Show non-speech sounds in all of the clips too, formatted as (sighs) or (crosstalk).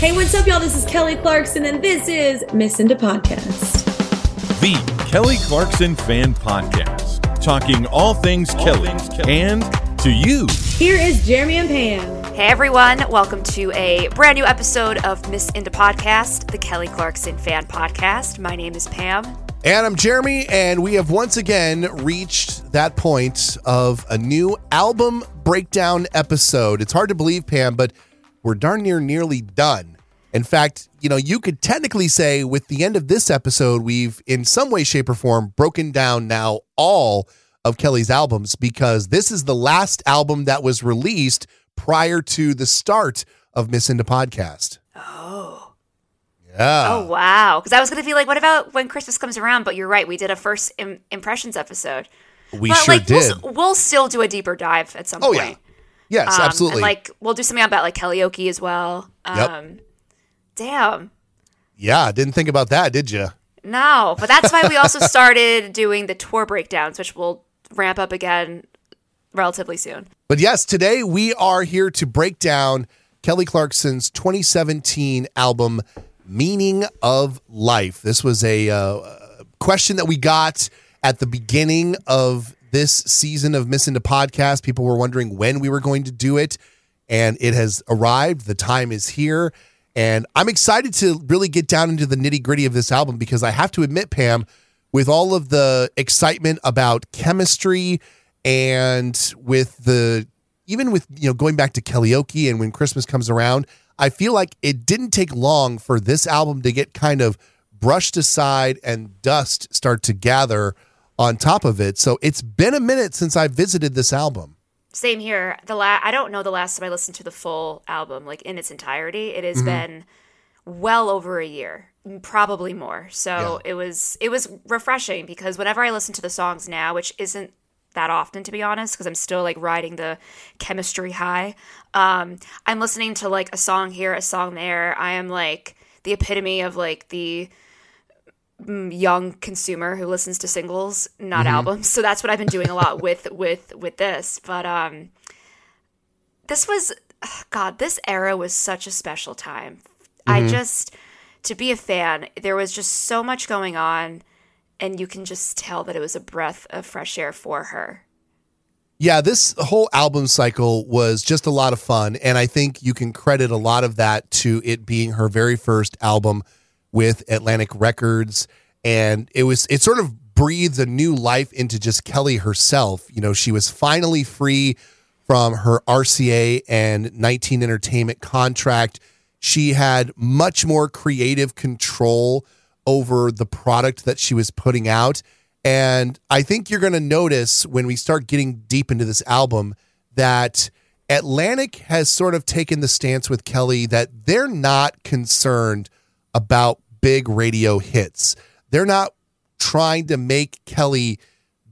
Hey, what's up, y'all? This is Kelly Clarkson, and this is Miss Into Podcast. The Kelly Clarkson Fan Podcast, talking all things, all Kelly, things Kelly and to you. Here is Jeremy and Pam. Hey everyone, welcome to a brand new episode of Miss Into Podcast, the Kelly Clarkson Fan Podcast. My name is Pam. And I'm Jeremy, and we have once again reached that point of a new album breakdown episode. It's hard to believe, Pam, but we're darn near nearly done. In fact, you know, you could technically say with the end of this episode, we've in some way, shape, or form broken down now all of Kelly's albums because this is the last album that was released prior to the start of Miss Into Podcast. Oh. Yeah. Oh, wow. Because I was going to be like, what about when Christmas comes around? But you're right. We did a first Im- impressions episode. We but, sure like, did. We'll, we'll, still do a deeper dive at some oh, point. yeah. Yes, um, absolutely. Like, we'll do something about like karaoke as well. Um, yep. Damn. Yeah, didn't think about that, did you? No, but that's why we also (laughs) started doing the tour breakdowns, which will ramp up again relatively soon. But yes, today we are here to break down Kelly Clarkson's 2017 album, Meaning of Life. This was a uh, question that we got at the beginning of this season of Missing Into Podcast. People were wondering when we were going to do it, and it has arrived. The time is here. And I'm excited to really get down into the nitty gritty of this album because I have to admit, Pam, with all of the excitement about chemistry and with the even with you know going back to karaoke and when Christmas comes around, I feel like it didn't take long for this album to get kind of brushed aside and dust start to gather on top of it. So it's been a minute since I visited this album. Same here. The la- I don't know the last time I listened to the full album like in its entirety. It has mm-hmm. been well over a year, probably more. So yeah. it was it was refreshing because whenever I listen to the songs now, which isn't that often to be honest because i'm still like riding the chemistry high um i'm listening to like a song here a song there i am like the epitome of like the young consumer who listens to singles not mm-hmm. albums so that's what i've been doing a lot with (laughs) with with this but um this was (sighs) god this era was such a special time mm-hmm. i just to be a fan there was just so much going on and you can just tell that it was a breath of fresh air for her. Yeah, this whole album cycle was just a lot of fun. And I think you can credit a lot of that to it being her very first album with Atlantic Records. And it was, it sort of breathed a new life into just Kelly herself. You know, she was finally free from her RCA and 19 Entertainment contract. She had much more creative control over the product that she was putting out. And I think you're going to notice when we start getting deep into this album that Atlantic has sort of taken the stance with Kelly that they're not concerned about big radio hits. They're not trying to make Kelly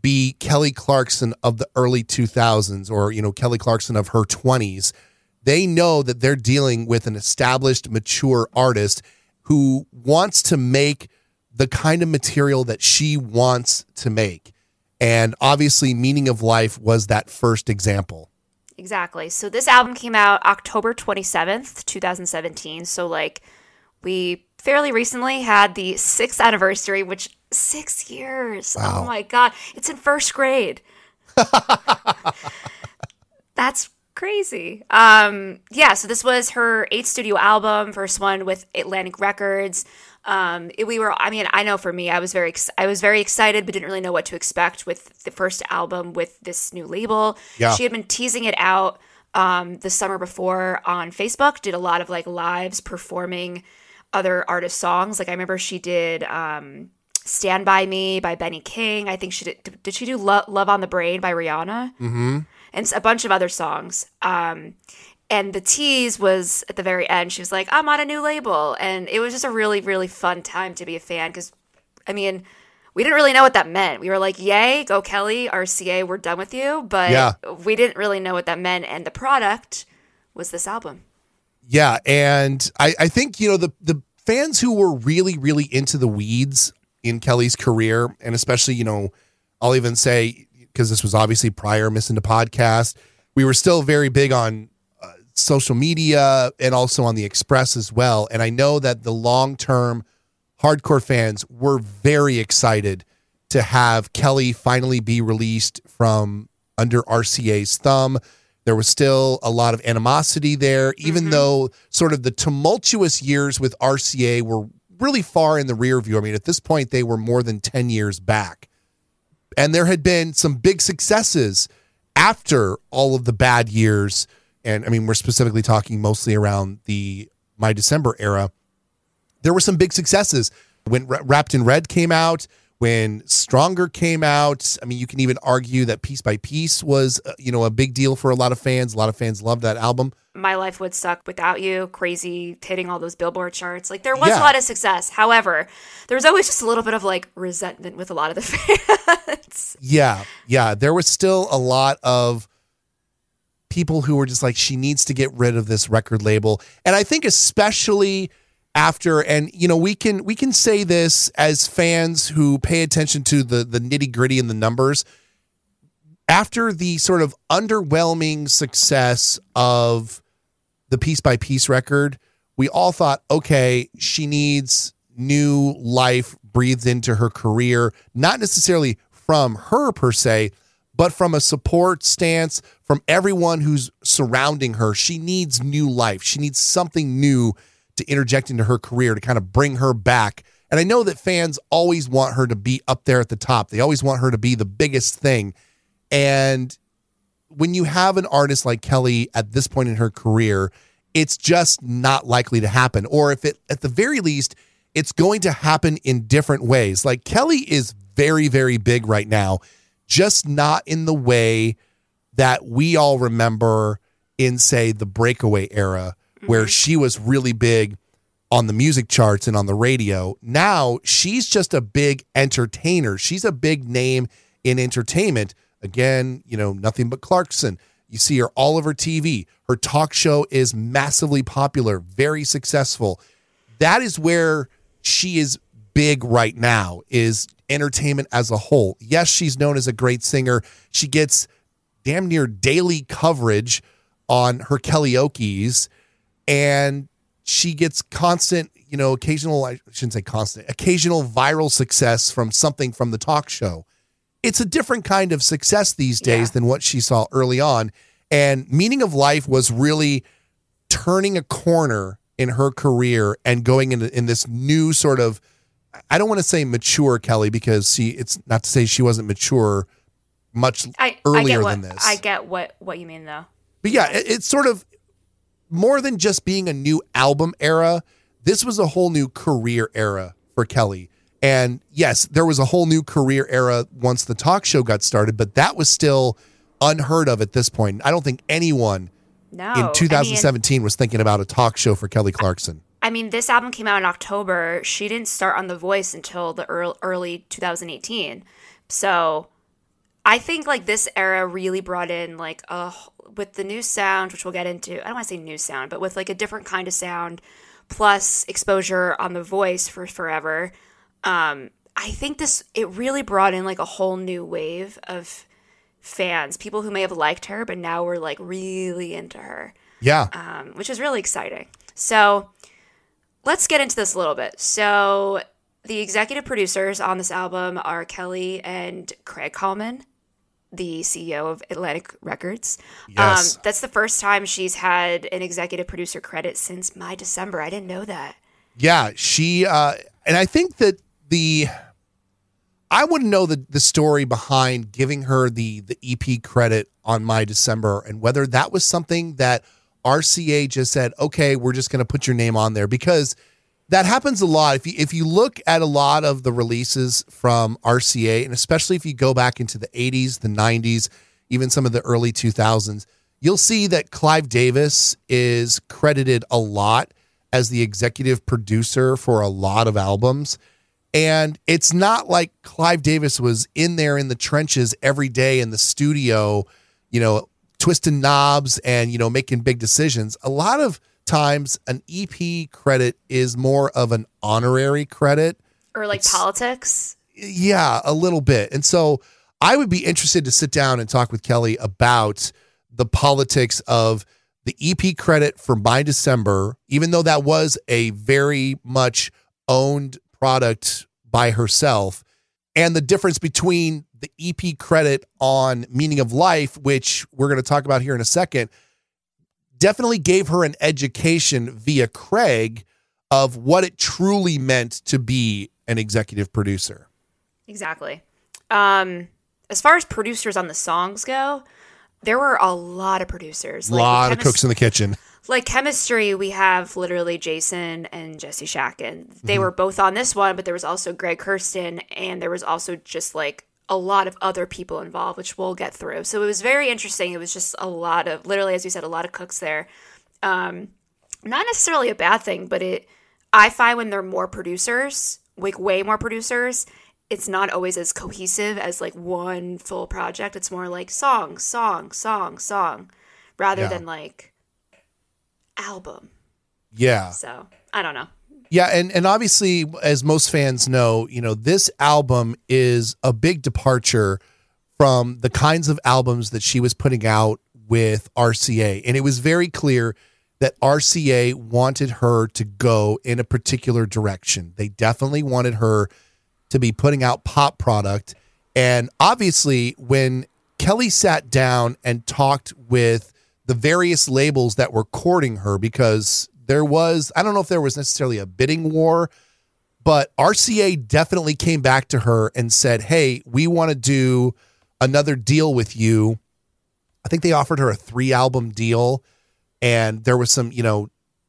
be Kelly Clarkson of the early 2000s or, you know, Kelly Clarkson of her 20s. They know that they're dealing with an established, mature artist who wants to make the kind of material that she wants to make. And obviously, Meaning of Life was that first example. Exactly. So this album came out October 27th, 2017. So, like, we fairly recently had the sixth anniversary, which six years. Oh wow. Oh my God. It's in first grade. (laughs) That's crazy. Um, yeah, so this was her eighth studio album, first one with Atlantic Records. Um, it, we were, I mean, I know for me, I was very, I was very excited, but didn't really know what to expect with the first album with this new label. Yeah. She had been teasing it out um, the summer before on Facebook. Did a lot of like lives performing other artist songs. Like I remember she did um, "Stand by Me" by Benny King. I think she did. Did she do "Love, Love on the Brain" by Rihanna? Mm-hmm and a bunch of other songs. Um, and the tease was at the very end. She was like, "I'm on a new label," and it was just a really, really fun time to be a fan because, I mean, we didn't really know what that meant. We were like, "Yay, go Kelly, RCA, we're done with you," but yeah. we didn't really know what that meant. And the product was this album. Yeah, and I, I think you know the the fans who were really, really into the weeds in Kelly's career, and especially you know, I'll even say because this was obviously prior missing the Podcast. We were still very big on uh, social media and also on the Express as well. And I know that the long term hardcore fans were very excited to have Kelly finally be released from under RCA's thumb. There was still a lot of animosity there, even mm-hmm. though sort of the tumultuous years with RCA were really far in the rear view. I mean, at this point, they were more than 10 years back. And there had been some big successes after all of the bad years. And I mean, we're specifically talking mostly around the My December era. There were some big successes when Wrapped in Red came out when Stronger came out. I mean, you can even argue that Piece by Piece was, uh, you know, a big deal for a lot of fans. A lot of fans loved that album. My Life Would Suck Without You, crazy, hitting all those Billboard charts. Like, there was yeah. a lot of success. However, there was always just a little bit of like resentment with a lot of the (laughs) fans. Yeah. Yeah. There was still a lot of people who were just like, she needs to get rid of this record label. And I think, especially after and you know we can we can say this as fans who pay attention to the the nitty gritty and the numbers. After the sort of underwhelming success of the piece by piece record we all thought okay she needs new life breathed into her career not necessarily from her per se but from a support stance from everyone who's surrounding her. She needs new life. She needs something new to interject into her career to kind of bring her back. And I know that fans always want her to be up there at the top. They always want her to be the biggest thing. And when you have an artist like Kelly at this point in her career, it's just not likely to happen. Or if it, at the very least, it's going to happen in different ways. Like Kelly is very, very big right now, just not in the way that we all remember in, say, the breakaway era where mm-hmm. she was really big on the music charts and on the radio. Now she's just a big entertainer. She's a big name in entertainment. Again, you know, nothing but Clarkson. You see her all over TV. Her talk show is massively popular, very successful. That is where she is big right now is entertainment as a whole. Yes, she's known as a great singer. She gets damn near daily coverage on her karaoke's and she gets constant, you know, occasional, I shouldn't say constant, occasional viral success from something from the talk show. It's a different kind of success these days yeah. than what she saw early on. And Meaning of Life was really turning a corner in her career and going in, in this new sort of, I don't want to say mature Kelly because she, it's not to say she wasn't mature much I, earlier I what, than this. I get what, what you mean though. But yeah, it, it's sort of more than just being a new album era, this was a whole new career era for Kelly. And yes, there was a whole new career era once the talk show got started, but that was still unheard of at this point. I don't think anyone no, in 2017 I mean, was thinking about a talk show for Kelly Clarkson. I mean, this album came out in October. She didn't start on The Voice until the early, early 2018. So I think like this era really brought in like a with the new sound, which we'll get into. I don't want to say new sound, but with like a different kind of sound, plus exposure on the voice for forever. Um, I think this it really brought in like a whole new wave of fans, people who may have liked her, but now were like really into her. Yeah, um, which is really exciting. So let's get into this a little bit. So the executive producers on this album are Kelly and Craig Kallman the CEO of Atlantic Records. Yes. Um, that's the first time she's had an executive producer credit since my December. I didn't know that. Yeah, she uh, and I think that the I wouldn't know the the story behind giving her the the EP credit on my December and whether that was something that RCA just said, "Okay, we're just going to put your name on there" because that happens a lot. If you if you look at a lot of the releases from RCA, and especially if you go back into the 80s, the 90s, even some of the early 2000s, you'll see that Clive Davis is credited a lot as the executive producer for a lot of albums. And it's not like Clive Davis was in there in the trenches every day in the studio, you know, twisting knobs and, you know, making big decisions. A lot of times an EP credit is more of an honorary credit or like it's, politics. Yeah, a little bit. And so I would be interested to sit down and talk with Kelly about the politics of the EP credit for My December, even though that was a very much owned product by herself, and the difference between the EP credit on Meaning of Life, which we're going to talk about here in a second, definitely gave her an education via Craig of what it truly meant to be an executive producer. Exactly. Um, as far as producers on the songs go, there were a lot of producers. A lot of cooks in the kitchen. Like chemistry, we have literally Jason and Jesse Shatkin. They mm-hmm. were both on this one, but there was also Greg Kurstin, and there was also just like a lot of other people involved, which we'll get through. So it was very interesting. It was just a lot of, literally, as you said, a lot of cooks there. Um, not necessarily a bad thing, but it, I find when there are more producers, like way more producers, it's not always as cohesive as like one full project. It's more like song, song, song, song, rather yeah. than like album. Yeah. So I don't know. Yeah, and and obviously, as most fans know, you know this album is a big departure from the kinds of albums that she was putting out with RCA, and it was very clear that RCA wanted her to go in a particular direction. They definitely wanted her to be putting out pop product, and obviously, when Kelly sat down and talked with the various labels that were courting her because there was, I don't know if there was necessarily a bidding war, but RCA definitely came back to her and said, Hey, we want to do another deal with you. I think they offered her a three album deal, and there was some, you know,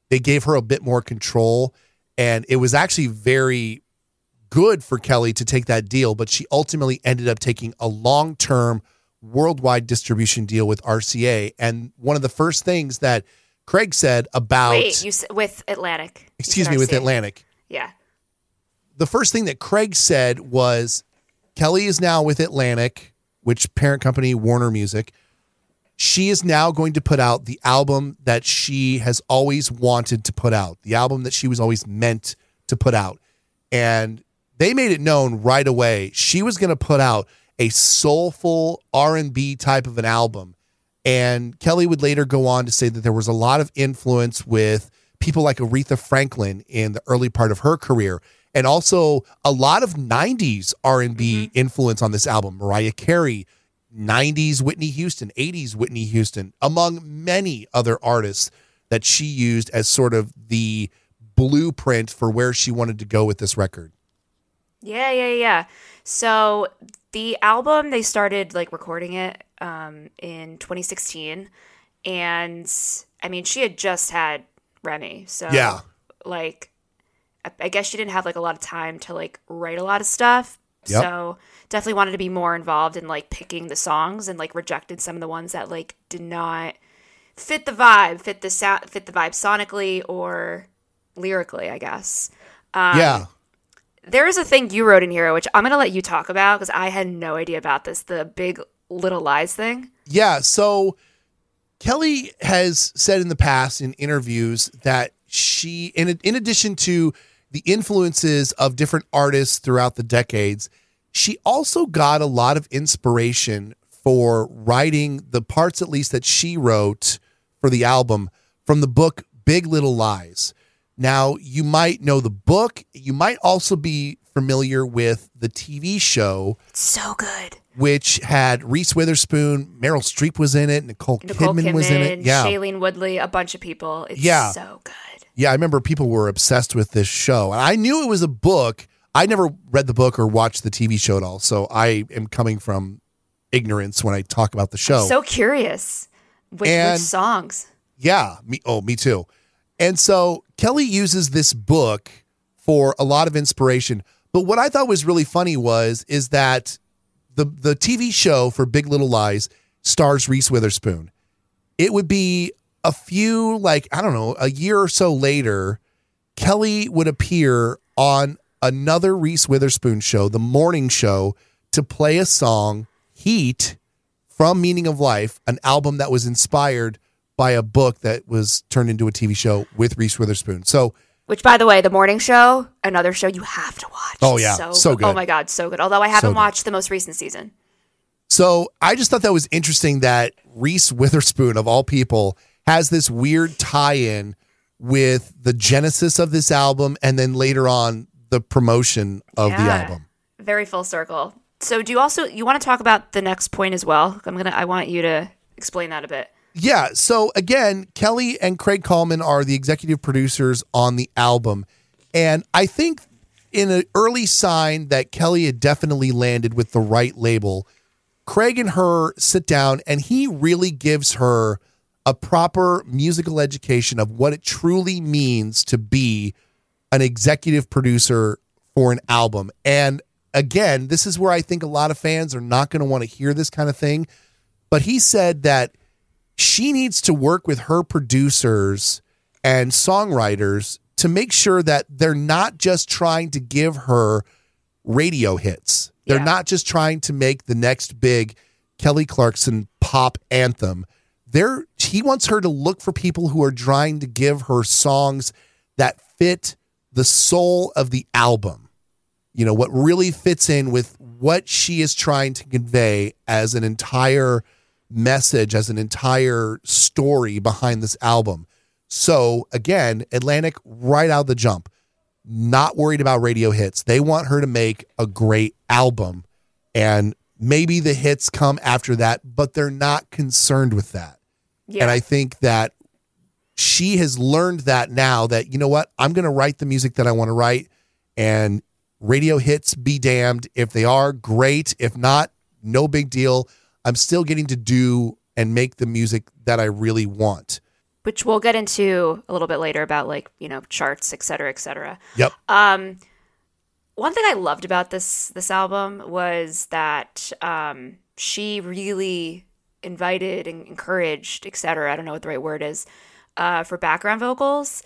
they gave her a bit more control. And it was actually very good for Kelly to take that deal, but she ultimately ended up taking a long term worldwide distribution deal with RCA. And one of the first things that Craig said about Wait, you with Atlantic. Excuse me, with Atlantic. Yeah. The first thing that Craig said was Kelly is now with Atlantic, which parent company Warner Music. She is now going to put out the album that she has always wanted to put out, the album that she was always meant to put out. And they made it known right away she was going to put out a soulful R&B type of an album. And Kelly would later go on to say that there was a lot of influence with people like Aretha Franklin in the early part of her career and also a lot of 90s R&B mm-hmm. influence on this album. Mariah Carey, 90s Whitney Houston, 80s Whitney Houston, among many other artists that she used as sort of the blueprint for where she wanted to go with this record. Yeah, yeah, yeah. So the album they started like recording it um, in 2016 and i mean she had just had remy so yeah. like I, guess she didn't have like a lot of time to like write a lot of stuff. Yep. so definitely wanted to be more involved in like picking the songs and like rejected some of the ones that like did not fit the vibe fit the sound fit the vibe sonically or lyrically i guess. Um, yeah. There is a thing you wrote in here, which I'm going to let you talk about because I had no idea about this the big little lies thing. Yeah. So Kelly has said in the past in interviews that she, in, in addition to the influences of different artists throughout the decades, she also got a lot of inspiration for writing the parts, at least that she wrote for the album from the book Big Little Lies. Now, you might know the book. You might also be familiar with the TV show. So good. Which had Reese Witherspoon, Meryl Streep was in it, Nicole, Nicole Kidman, Kidman, was in it. Yeah. Shailene Woodley, a bunch of people. It's yeah. so good. Yeah, I remember people were obsessed with this show. And I knew it was a book. I never read the book or watched the TV show at all. So I am coming from ignorance when I talk about the show. I'm so curious. Which, and, which songs? Yeah. Me oh, me too. And so Kelly uses this book for a lot of inspiration. But what I thought was really funny was is that the the TV show for Big Little Lies stars Reese Witherspoon. It would be a few like I don't know, a year or so later, Kelly would appear on another Reese Witherspoon show, the morning show, to play a song, Heat, from Meaning of Life, an album that was inspired by a book that was turned into a TV show with Reese Witherspoon. So, which, by the way, the morning show, another show you have to watch. Oh yeah, so, so good. Oh my god, so good. Although I haven't so watched the most recent season. So I just thought that was interesting that Reese Witherspoon, of all people, has this weird tie-in with the genesis of this album and then later on the promotion of the album. Very full circle. So do you also you want to talk about the next point as well? I'm gonna I want you to explain that a bit. Yeah. So again, Kelly and Craig Kallman are the executive producers on the album. And I think in an early sign that Kelly had definitely landed with the right label, Craig and her sit down and he really gives her a proper musical education of what it truly means to be an executive producer for an album. And again, this is where I think a lot of fans are not going to want to hear this kind of thing. But he said that she needs to work with her producers and songwriters to make sure that they're not just trying to give her radio hits. They're Yeah. not just trying to make the next big Kelly Clarkson pop anthem. They're he wants her to look for people who are trying to give her songs that fit the soul of the album. You know, what really fits in with what she is trying to convey as an entire message, as an entire story behind this album. So, again, Atlantic right out of the jump, not worried about radio hits. They want her to make a great album. And maybe the hits come after that, but they're not concerned with that. Yeah. And I think that she has learned that now that, you know what, I'm going to write the music that I want to write. And radio hits be damned. If they are, great. If not, no big deal. I'm still getting to do and make the music that I really want. which we'll get into a little bit later about like, you know, charts, et cetera, et cetera. Yep. Um, one thing I loved about this this album was that um, she really invited and encouraged, et cetera. I don't know what the right word is uh, for background vocals.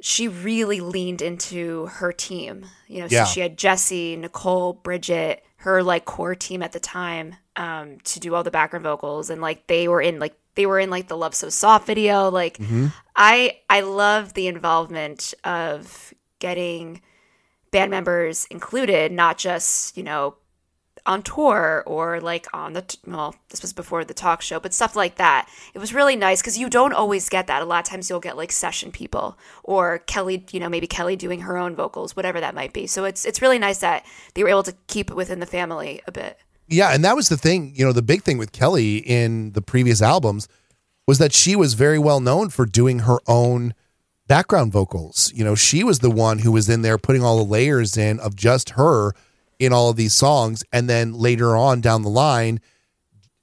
She really leaned into her team. You know, Yeah. so she had Jesse, Nicole, Bridget, her like core team at the time um, to do all the background vocals, and like they were in like they were in like the Love So Soft video. Like I I love the involvement of getting band members included, not just, you know, on tour or like on the, t- well, this was before the talk show, but stuff like that. It was really nice because you don't always get that. A lot of times you'll get like session people or Kelly, you know, maybe Kelly doing her own vocals, whatever that might be. So it's, it's really nice that they were able to keep it within the family a bit. Yeah, and that was the thing, you know, the big thing with Kelly in the previous albums was that she was very well known for doing her own background vocals. You know, she was the one who was in there putting all the layers in of just her in all of these songs and then later on down the line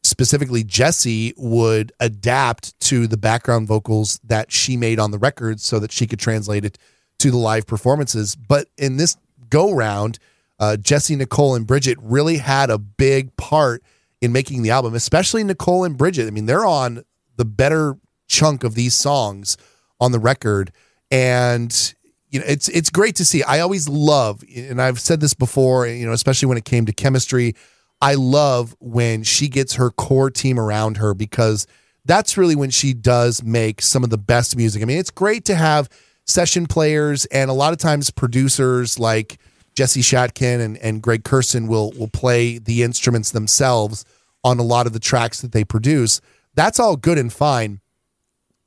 specifically Jesse would adapt to the background vocals that she made on the records so that she could translate it to the live performances. But in this go round, uh, Jesse, Nicole, and Bridget really had a big part in making the album, especially Nicole and Bridget. I mean, they're on the better chunk of these songs on the record. And you know, it's it's great to see. I always love, and I've said this before, you know, especially when it came to chemistry. I love when she gets her core team around her because that's really when she does make some of the best music. I mean, it's great to have session players and a lot of times producers like Jesse Shatkin and, and Greg Kurstin will will play the instruments themselves on a lot of the tracks that they produce. That's all good and fine.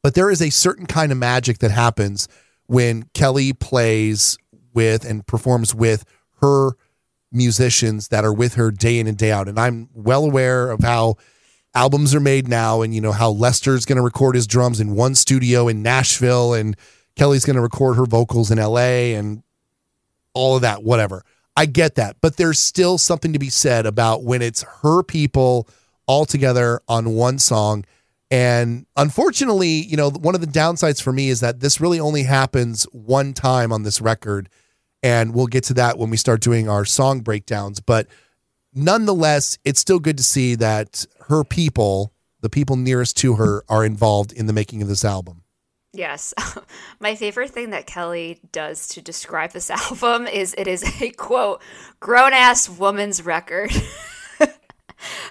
But there is a certain kind of magic that happens when Kelly plays with and performs with her musicians that are with her day in and day out. And I'm well aware of how albums are made now and you know how Lester's going to record his drums in one studio in Nashville and Kelly's going to record her vocals in LA and all of that whatever. I get that, but there's still something to be said about when it's her people all together on one song. And unfortunately, you know, one of the downsides for me is that this really only happens one time on this record. And we'll get to that when we start doing our song breakdowns. But nonetheless, it's still good to see that her people, the people nearest to her, are involved in the making of this album. Yes. (laughs) My favorite thing that Kelly does to describe this (laughs) album is it is a quote, grown ass woman's record. (laughs)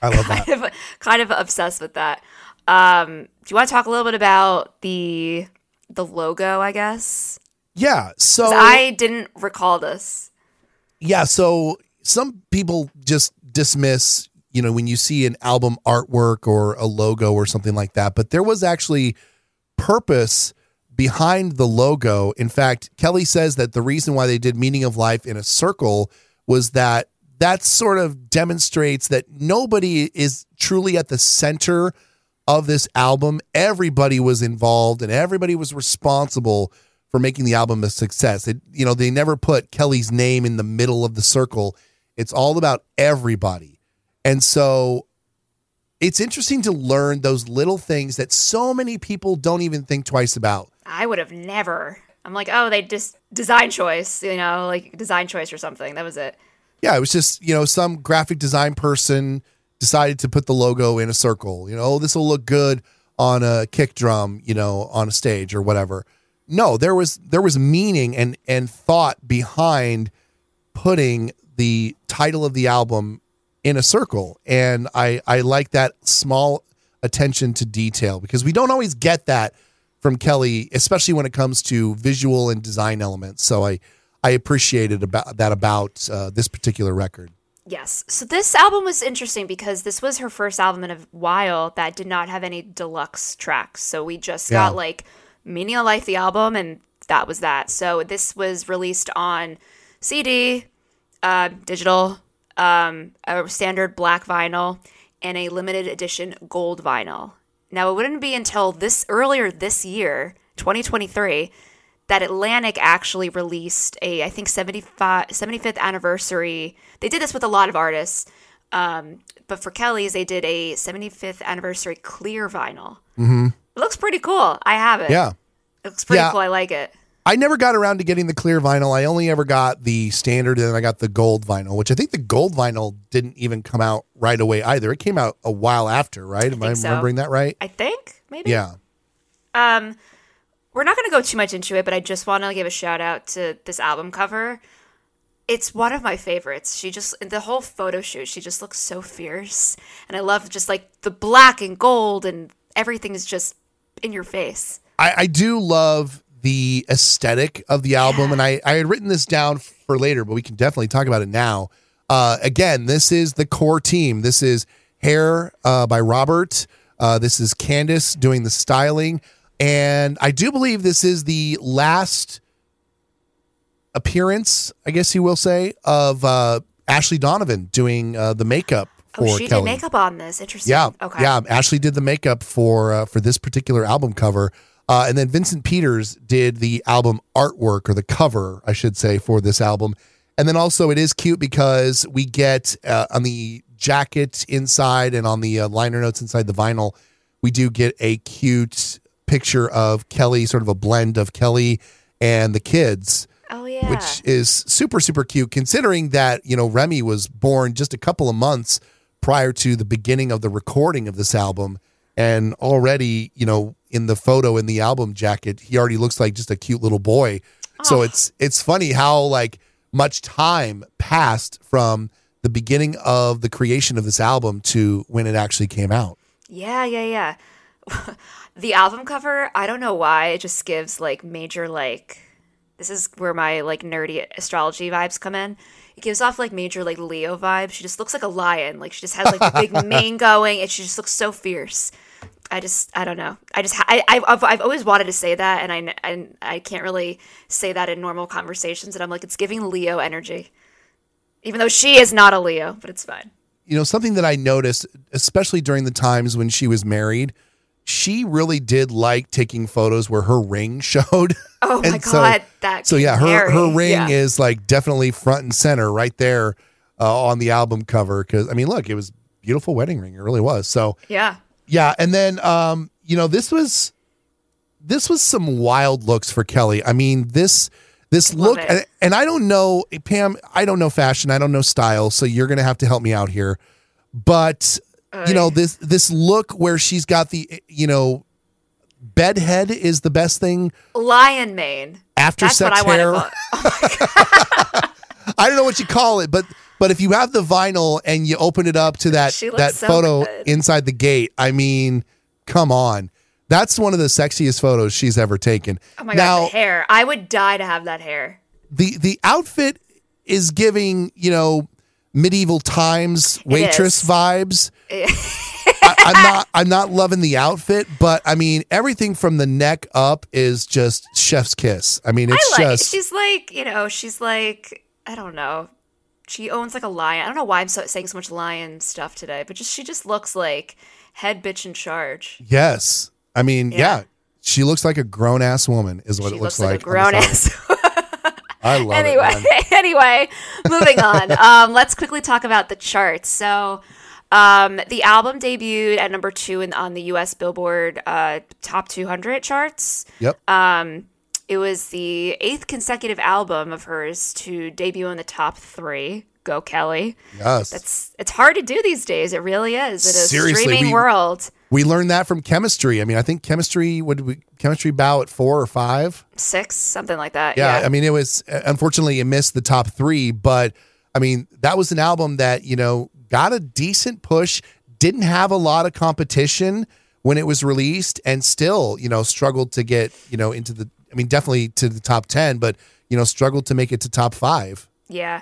I love that. kind of kind of obsessed with that. Um, do you want to talk a little bit about the the logo, I guess? Yeah. So I didn't recall this. yeah so some people just dismiss you know, when you see an album artwork or a logo or something like that, but there was actually purpose behind the logo. In fact, Kelly says that the reason why they did Meaning of Life in a circle was that that sort of demonstrates that nobody is truly at the center of this album. Everybody was involved and everybody was responsible for making the album a success. It, you know, they never put Kelly's name in the middle of the circle. It's all about everybody. And so it's interesting to learn those little things that so many people don't even think twice about. I would have never. I'm like, oh, they just design choice, you know, like design choice or something. That was it. Yeah, it was just, you know, some graphic design person decided to put the logo in a circle. You know, oh, this will look good on a kick drum, you know, on a stage or whatever. No, there was there was meaning and and thought behind putting the title of the album in a circle. And I I like that small attention to detail because we don't always get that from Kelly, especially when it comes to visual and design elements. So I I appreciated about that about uh, this particular record. Yes. So this album was interesting because this was her first album in a while that did not have any deluxe tracks. So we just Yeah. got like Meaning of Life, the album, and that was that. So this was released on CD, uh, digital, um, a standard black vinyl, and a limited edition gold vinyl. Now, it wouldn't be until this earlier this year, 2023, that Atlantic actually released a, I think, 75, 75th anniversary. They did this with a lot of artists, um, but for Kelly's, they did a 75th anniversary clear vinyl. Mm-hmm. It looks pretty cool. I have it. Yeah. It looks pretty Yeah. cool. I like it. I never got around to getting the clear vinyl. I only ever got the standard and then I got the gold vinyl, which I think the gold vinyl didn't even come out right away either. It came out a while after, right? Am I think so. remembering that right? I think, maybe. Yeah. Um, we're not going to go too much into it, but I just want to give a shout out to this album cover. It's one of my favorites. She just the whole photo shoot, she just looks so fierce, and I love just like the black and gold and everything is just in your face. I, I do love the aesthetic of the album, and I, I had written this down for later, but we can definitely talk about it now. Uh, again, this is the core team. This is Hair uh, by Robert. Uh, this is Candace doing the styling, and I do believe this is the last appearance, I guess you will say, of uh, Ashley Donovan doing uh, the makeup for Oh, she Kelly. did makeup on this. Interesting. Yeah. Okay. Yeah. Ashley did the makeup for uh, for this particular album cover. Uh, and then Vincent Peters did the album artwork or the cover, I should say, for this album. And then also, it is cute because we get uh, on the jacket inside and on the uh, liner notes inside the vinyl, we do get a cute picture of Kelly, sort of a blend of Kelly and the kids Oh yeah. which is super super cute considering that you know Remy was born just a couple of months prior to the beginning of the recording of this album and already you know in the photo in the album jacket he already looks like just a cute little boy so ah. it's it's funny how like much time passed from the beginning of the creation of this album to when it actually came out Yeah, yeah, yeah. (laughs) the album cover, I don't know why, it just gives like major like this is where my like nerdy astrology vibes come in. It gives off like major like Leo vibes. She just looks like a lion. Like she just has like the big (laughs) mane going and she just looks so fierce. I just I don't know. I just I I've, I've- always wanted to say that and I and I can't really say that in normal conversations and I'm like it's giving Leo energy. Even though she is not a Leo, but it's fine. you know something that I noticed, especially during the times when she was married, she really did like taking photos where her ring (laughs) showed. Oh my And so- god, that so yeah, her her ring Yeah. is like definitely front and center right there uh, on the album cover. Because I mean, look, it was beautiful wedding ring. It really was. So Yeah. Yeah, and then um, you know, this was this was some wild looks for Kelly. I mean, this this Love look and, and I don't know Pam, I don't know fashion, I don't know style, so you're going to have to help me out here. But you know, this this look where she's got the you know bedhead is the best thing Lion mane. after That's what sex I hair. to call (laughs) I don't know what you call it, but but if you have the vinyl and you open it up to that She looks that so photo good. inside the gate, I mean, come on. That's one of the sexiest photos she's ever taken. Oh my now, god, the hair. I would die to have that hair. the the outfit is giving, you know, medieval times waitress is. vibes. (laughs) I, I'm not I'm not loving the outfit, but I mean everything from the neck up is just chef's kiss. I mean it's I like. just She's like, you know, she's like, I don't know. She owns like a lion. I don't know why I'm so, saying so much lion stuff today, but just she just looks like head bitch in charge. yes. I mean yeah. Yeah. she looks like a grown ass woman is what she it looks, looks like, a grown ass. (laughs) I love anyway, it. (laughs) anyway, moving on. (laughs) Um, let's quickly talk about the charts. So, um, the album debuted at number two in, on the U.S. Billboard uh, Top 200 charts. Yep. Um, it was the eighth consecutive album of hers to debut in the top three. Go Kelly! yes. It's it's hard to do these days. It really is. It is Seriously, streaming we- world. we learned that from chemistry. I mean, I think chemistry would we chemistry bow at 4 or 5. Six, something like that. Yeah, Yeah, I mean, it was uh, unfortunately it missed the top three, but I mean, that was an album that you know got a decent push. Didn't have a lot of competition when it was released, and still, you know, struggled to get you know into the. I mean, definitely to the top ten, but you know, struggled to make it to top five. Yeah.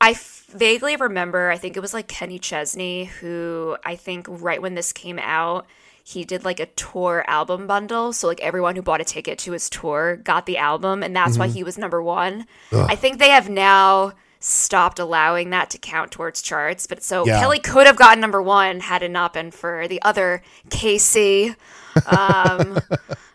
I f- vaguely remember, I think it was like Kenny Chesney, who I think right when this came out, he did like a tour album bundle. So, like, everyone who bought a ticket to his tour got the album, and that's why he was number one. I think they have now stopped allowing that to count towards charts. But so Yeah. Kelly could have gotten number one had it not been for the other KC. (laughs) Um,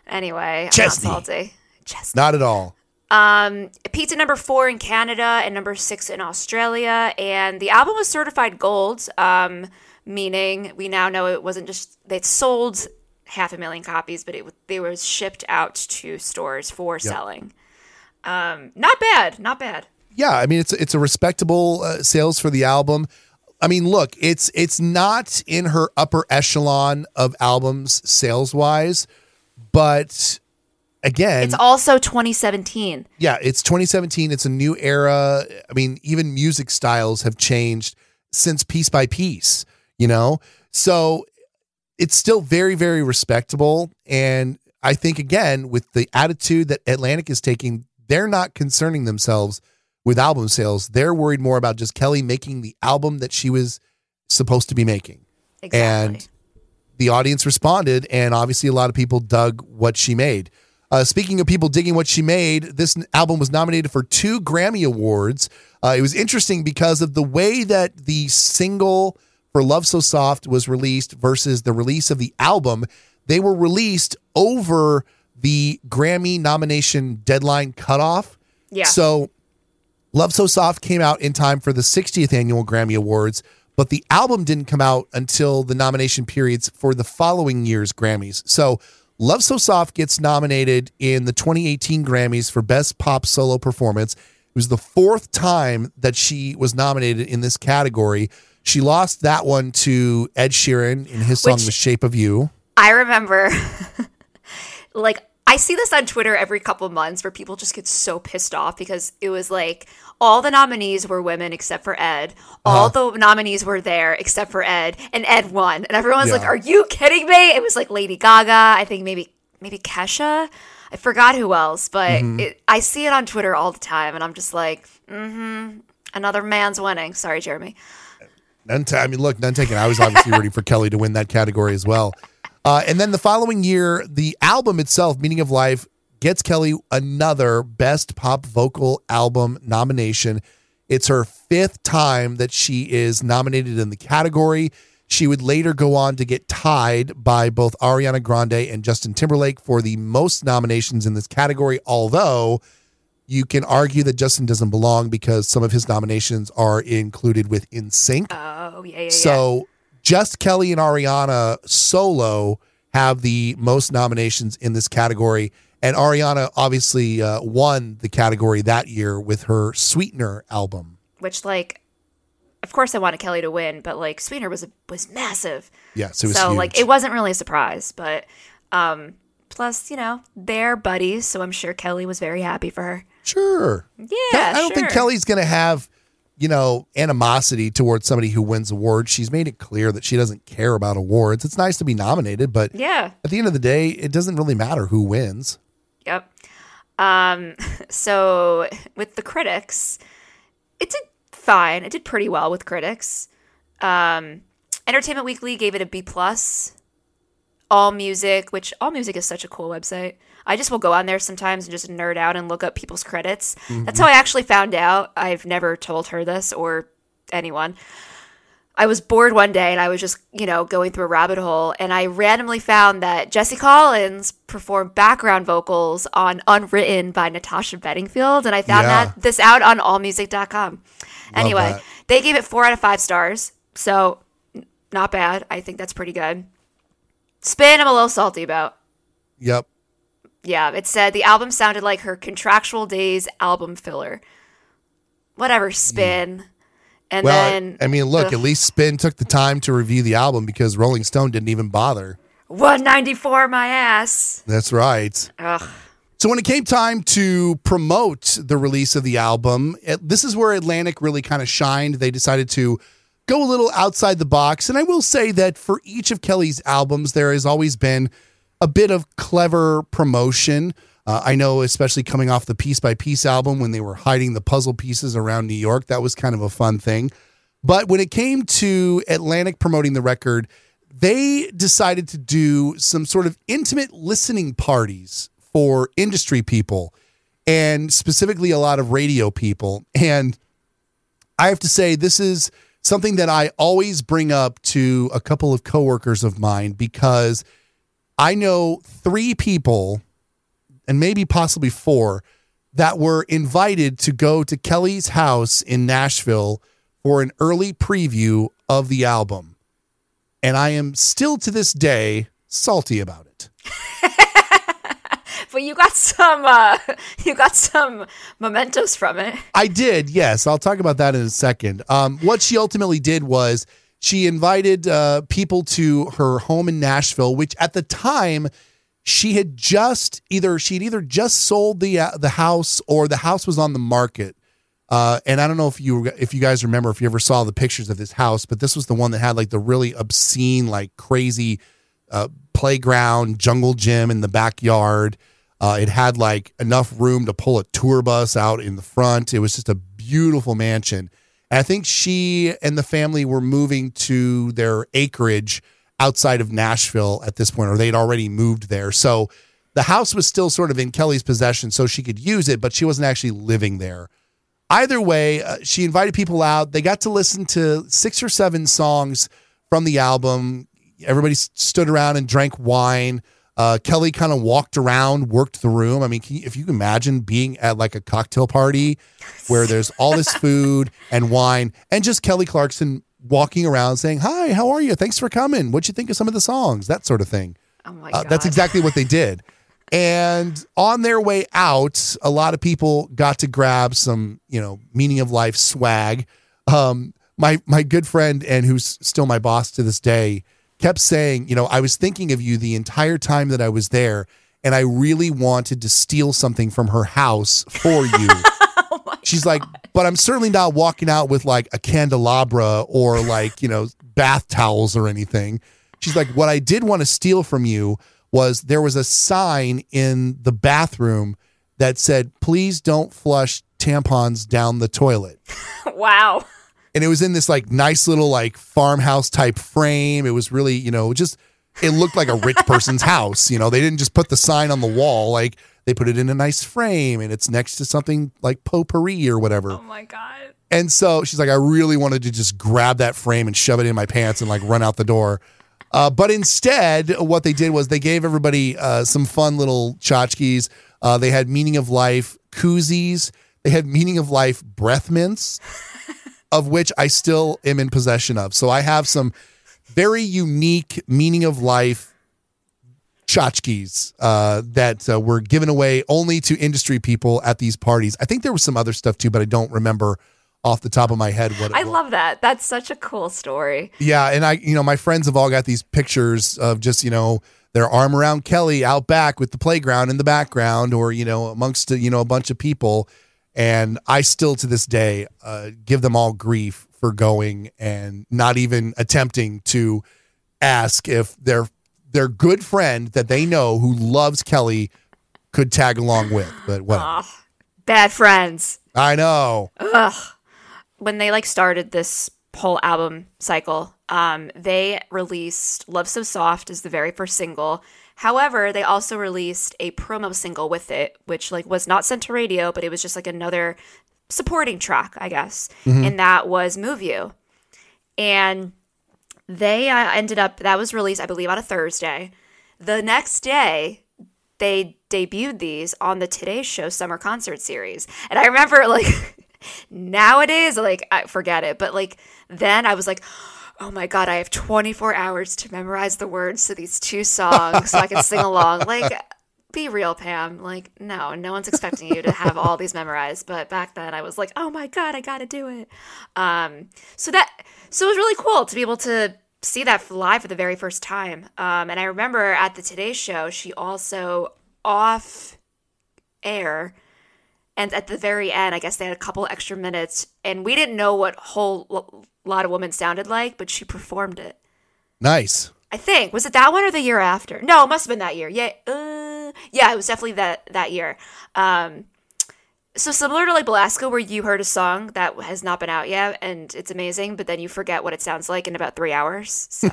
anyway, Chesney. I'm not salty. Chesney. Not at all. Um, pizza number four in Canada and number six in Australia. And the album was certified gold, um, meaning we now know it wasn't just they sold half a million copies, but it they was shipped out to stores for selling. Um, not bad, not bad. Yeah, I mean, it's it's a respectable uh, sales for the album. I mean, look, it's it's not in her upper echelon of albums sales wise, but again, It's also 2017. yeah, it's 2017. It's a new era. I mean, even music styles have changed since piece by piece, you know? So it's still very, very respectable. And I think, again, with the attitude that Atlantic is taking, they're not concerning themselves with album sales. They're worried more about just Kelly making the album that she was supposed to be making. Exactly. And the audience responded, and obviously a lot of people dug what she made. Uh, speaking of people digging what she made, this album was nominated for two Grammy Awards. Uh, it was interesting because of the way that the single for Love So Soft was released versus the release of the album. They were released over the Grammy nomination deadline cutoff. yeah. So Love So Soft came out in time for the 60th annual Grammy Awards, but the album didn't come out until the nomination periods for the following year's Grammys. So Love So Soft gets nominated in the 2018 Grammys for Best Pop Solo Performance. It was the fourth time that she was nominated in this category. She lost that one to Ed Sheeran in his song Which- The Shape of You. I remember, (laughs) like, I see this on Twitter every couple months where people just get so pissed off because it was like all the nominees were women except for Ed. All Uh-huh. the nominees were there except for Ed, and Ed won. And everyone's like, "Are you kidding me?" It was like Lady Gaga. I think maybe maybe Kesha. I forgot who else, but Mm-hmm. it, I see it on Twitter all the time, and I'm just like, "Mm-hmm." Another man's winning. Sorry, Jeremy. None ta- I mean, look, none taken. I was obviously rooting for Kelly to win that category as well. Uh, and then the following year, the album itself, Meaning of Life, gets Kelly another Best Pop Vocal Album nomination. It's her fifth time that she is nominated in the category. She would later go on to get tied by both Ariana Grande and Justin Timberlake for the most nominations in this category, although you can argue that Justin doesn't belong because some of his nominations are included with NSYNC. Oh yeah, yeah, yeah. So just Kelly and Ariana solo have the most nominations in this category. And Ariana obviously uh, won the category that year with her Sweetener album. which like of course I wanted Kelly to win, but like Sweetener was was massive. Was so like it wasn't really a surprise, but um plus, you know, they're buddies, so I'm sure Kelly was very happy for her. Sure. Yeah, I don't think. Kelly's going to have, you know, animosity towards somebody who wins awards. She's made it clear that she doesn't care about awards. It's nice to be nominated, but Yeah. at the end of the day, it doesn't really matter who wins. Yep. Um (laughs) so with the critics, it did fine. It did pretty well with critics. Um, Entertainment Weekly gave it a B plus. All Music, which All Music is such a cool website. I just will go on there sometimes and just nerd out and look up people's credits. Mm-hmm. That's how I actually found out. I've never told her this or anyone. I was bored one day and I was just, you know, going through a rabbit hole and I randomly found that Jessi Collins performed background vocals on Unwritten by Natasha Bedingfield and I found yeah. that this out on allmusic.com. Anyway, that. they gave it 4 out of 5 stars. So, not bad. I think that's pretty good. Spin I'm a little salty about. Yep. Yeah, it said the album sounded like her Contractual Days album filler. Whatever, Spin. Mm. And well, then I mean, look, ugh. at least Spin took the time to review the album because Rolling Stone didn't even bother. 194 my ass. That's right. Ugh. So when it came time to promote the release of the album, it, this is where Atlantic really kind of shined. They decided to go a little outside the box, and I will say that for each of Kelly's albums, there has always been a bit of clever promotion. Uh, I know, especially coming off the Piece by Piece album when they were hiding the puzzle pieces around New York, that was kind of a fun thing. But when it came to Atlantic promoting the record, they decided to do some sort of intimate listening parties for industry people and specifically a lot of radio people. And I have to say, this is something that I always bring up to a couple of coworkers of mine because I know three people and maybe possibly four that were invited to go to Kelly's house in Nashville for an early preview of the album. And I am still to this day salty about it. (laughs) but you got some uh, (laughs) you got some mementos from it. I did, yes. I'll talk about that in a second. Um, what she ultimately did was she invited uh, people to her home in Nashville, which at the time she had just either she'd either just sold the uh, the house or the house was on the market. Uh, and I don't know if you if you guys remember if you ever saw the pictures of this house, but this was the one that had like the really obscene, like crazy uh, playground, jungle gym in the backyard. Uh, it had like enough room to pull a tour bus out in the front. It was just a beautiful mansion. And I think she and the family were moving to their acreage outside of Nashville at this point, or they'd already moved there. So the house was still sort of in Kelly's possession, so she could use it, but she wasn't actually living there. Either way, uh, she invited people out. They got to listen to six or seven songs from the album. Everybody stood around and drank wine. Uh, Kelly kind of walked around, worked the room. I mean, you, if you can imagine being at like a cocktail party where there's all this (laughs) food and wine, and just Kelly Clarkson walking around saying, Hi, how are you? Thanks for coming. What'd you think of some of the songs? That sort of thing. Oh my God. Uh, that's exactly what they did. (laughs) And on their way out, a lot of people got to grab some, you know, meaning of life swag. Um, my my good friend and who's still my boss to this day kept saying, you know, I was thinking of you the entire time that I was there, and I really wanted to steal something from her house for (laughs) you. oh She's God. like, but I'm certainly not walking out with like a candelabra or like, you know, bath towels or anything. She's like, what I did want to steal from you was there was a sign in the bathroom that said, please don't flush tampons down the toilet. (laughs) wow. And it was in this like nice little like farmhouse type frame. It was really, you know, just it looked like a rich (laughs) person's house. You know, they didn't just put the sign on the wall. Like they put it in a nice frame and it's next to something like potpourri or whatever. Oh my God. And so she's like, I really wanted to just grab that frame and shove it in my pants and like run out the door. Uh, but instead, what they did was they gave everybody uh, some fun little tchotchkes. Uh, they had meaning of life koozies. They had meaning of life breath mints, of which I still am in possession of. So I have some very unique meaning of life tchotchkes uh, that uh, were given away only to industry people at these parties. I think there was some other stuff too, but I don't remember off the top of my head what I was. I love that. That's such a cool story. Yeah, and I, you know, my friends have all got these pictures of just, you know, their arm around Kelly out back with the playground in the background, or you know, amongst you know a bunch of people. And I still to this day uh, give them all grief for going and not even attempting to ask if their their good friend that they know who loves Kelly could tag along with. But (sighs) what? bad friends. I know. Ugh. when they like started this whole album cycle, um, they released "Love So Soft" as the very first single. However, they also released a promo single with it, which like was not sent to radio, but it was just like another supporting track, I guess, and that was "Move You." And they uh, ended up that was released, I believe, on a Thursday. The next day, they debuted these on the Today Show Summer Concert Series, and I remember (laughs) like (laughs) nowadays, like I forget it, but like then I was like. Oh my god, I have 24 hours to memorize the words to these two songs so I can sing along. (laughs) Like be real, Pam. Like, no, no one's expecting you to have all these memorized. But back then, I was like, oh my god, I got to do it. Um, so that, so it was really cool to be able to see that live for the very first time. Um, and I remember at the Today Show, she also off air. And at the very end, I guess they had a couple extra minutes, and we didn't know what whole lot of women sounded like, but she performed it. Nice. I think was it that one or the year after? No, it must have been that year. Yeah, uh, yeah, it was definitely that that year. Um, so similar to like Belasco, where you heard a song that has not been out yet and it's amazing, but then you forget what it sounds like in about three hours. So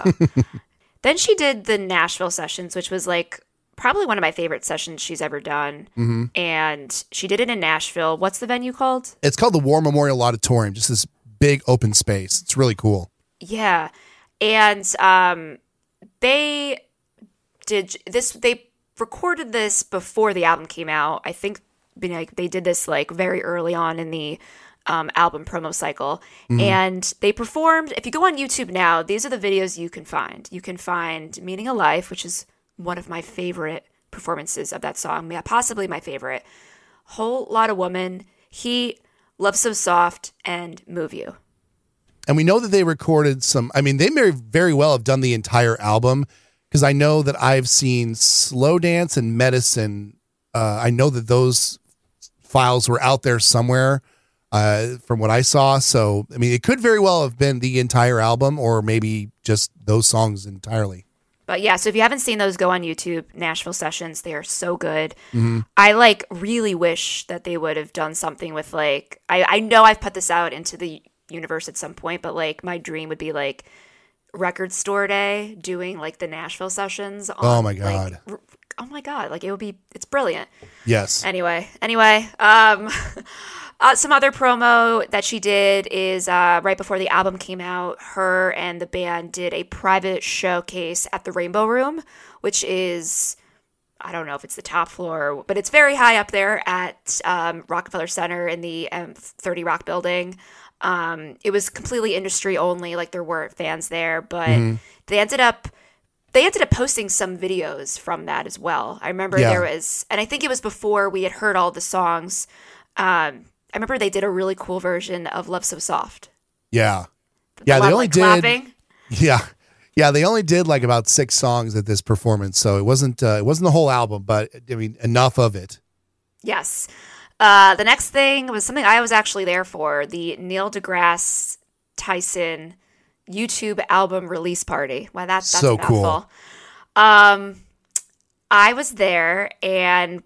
(laughs) then she did the Nashville sessions, which was like probably one of my favorite sessions she's ever done. And she did it in Nashville. What's the venue called? It's called the War Memorial Auditorium, just this big open space. It's really cool. Yeah. And um they did this they recorded this before the album came out. I think you know, like they did this like very early on in the um, album promo cycle. And they performed if you go on YouTube now, these are the videos you can find. You can find Meaning of Life, which is one of my favorite performances of that song, yeah, possibly my favorite. Whole lot of woman, he Love So Soft and Move You. And we know that they recorded some. I mean, they may very well have done the entire album because I know that I've seen Slow Dance and Medicine. Uh, I know that those files were out there somewhere uh, from what I saw. So, I mean, it could very well have been the entire album or maybe just those songs entirely. But yeah, so if you haven't seen those, go on YouTube. Nashville Sessions, they are so good. I like really wish that they would have done something with like I I know I've put this out into the universe at some point, but like my dream would be like record store day doing like the Nashville sessions. On, Oh my like, God. r- oh my god! Like it would be. It's brilliant. Yes. Anyway, anyway, um, (laughs) uh, some other promo that she did is uh, right before the album came out. Her and the band did a private showcase at the Rainbow Room, which is I don't know if it's the top floor, but it's very high up there at um, Rockefeller Center in the um, 30 Rock building. Um, it was completely industry only, like there weren't fans there, but they ended up they ended up posting some videos from that as well. I remember Yeah. there was, and I think it was before we had heard all the songs. Um, I remember they did a really cool version of "Love So Soft." Yeah. A Yeah, they only like, did. clapping. (laughs) Yeah, yeah, they only did like about six songs at this performance, so it wasn't uh, it wasn't the whole album, but I mean enough of it. Yes. Uh, the next thing was something I was actually there for the Neil deGrasse Tyson YouTube album release party. Wow, that, that's So cool. Um, I was there and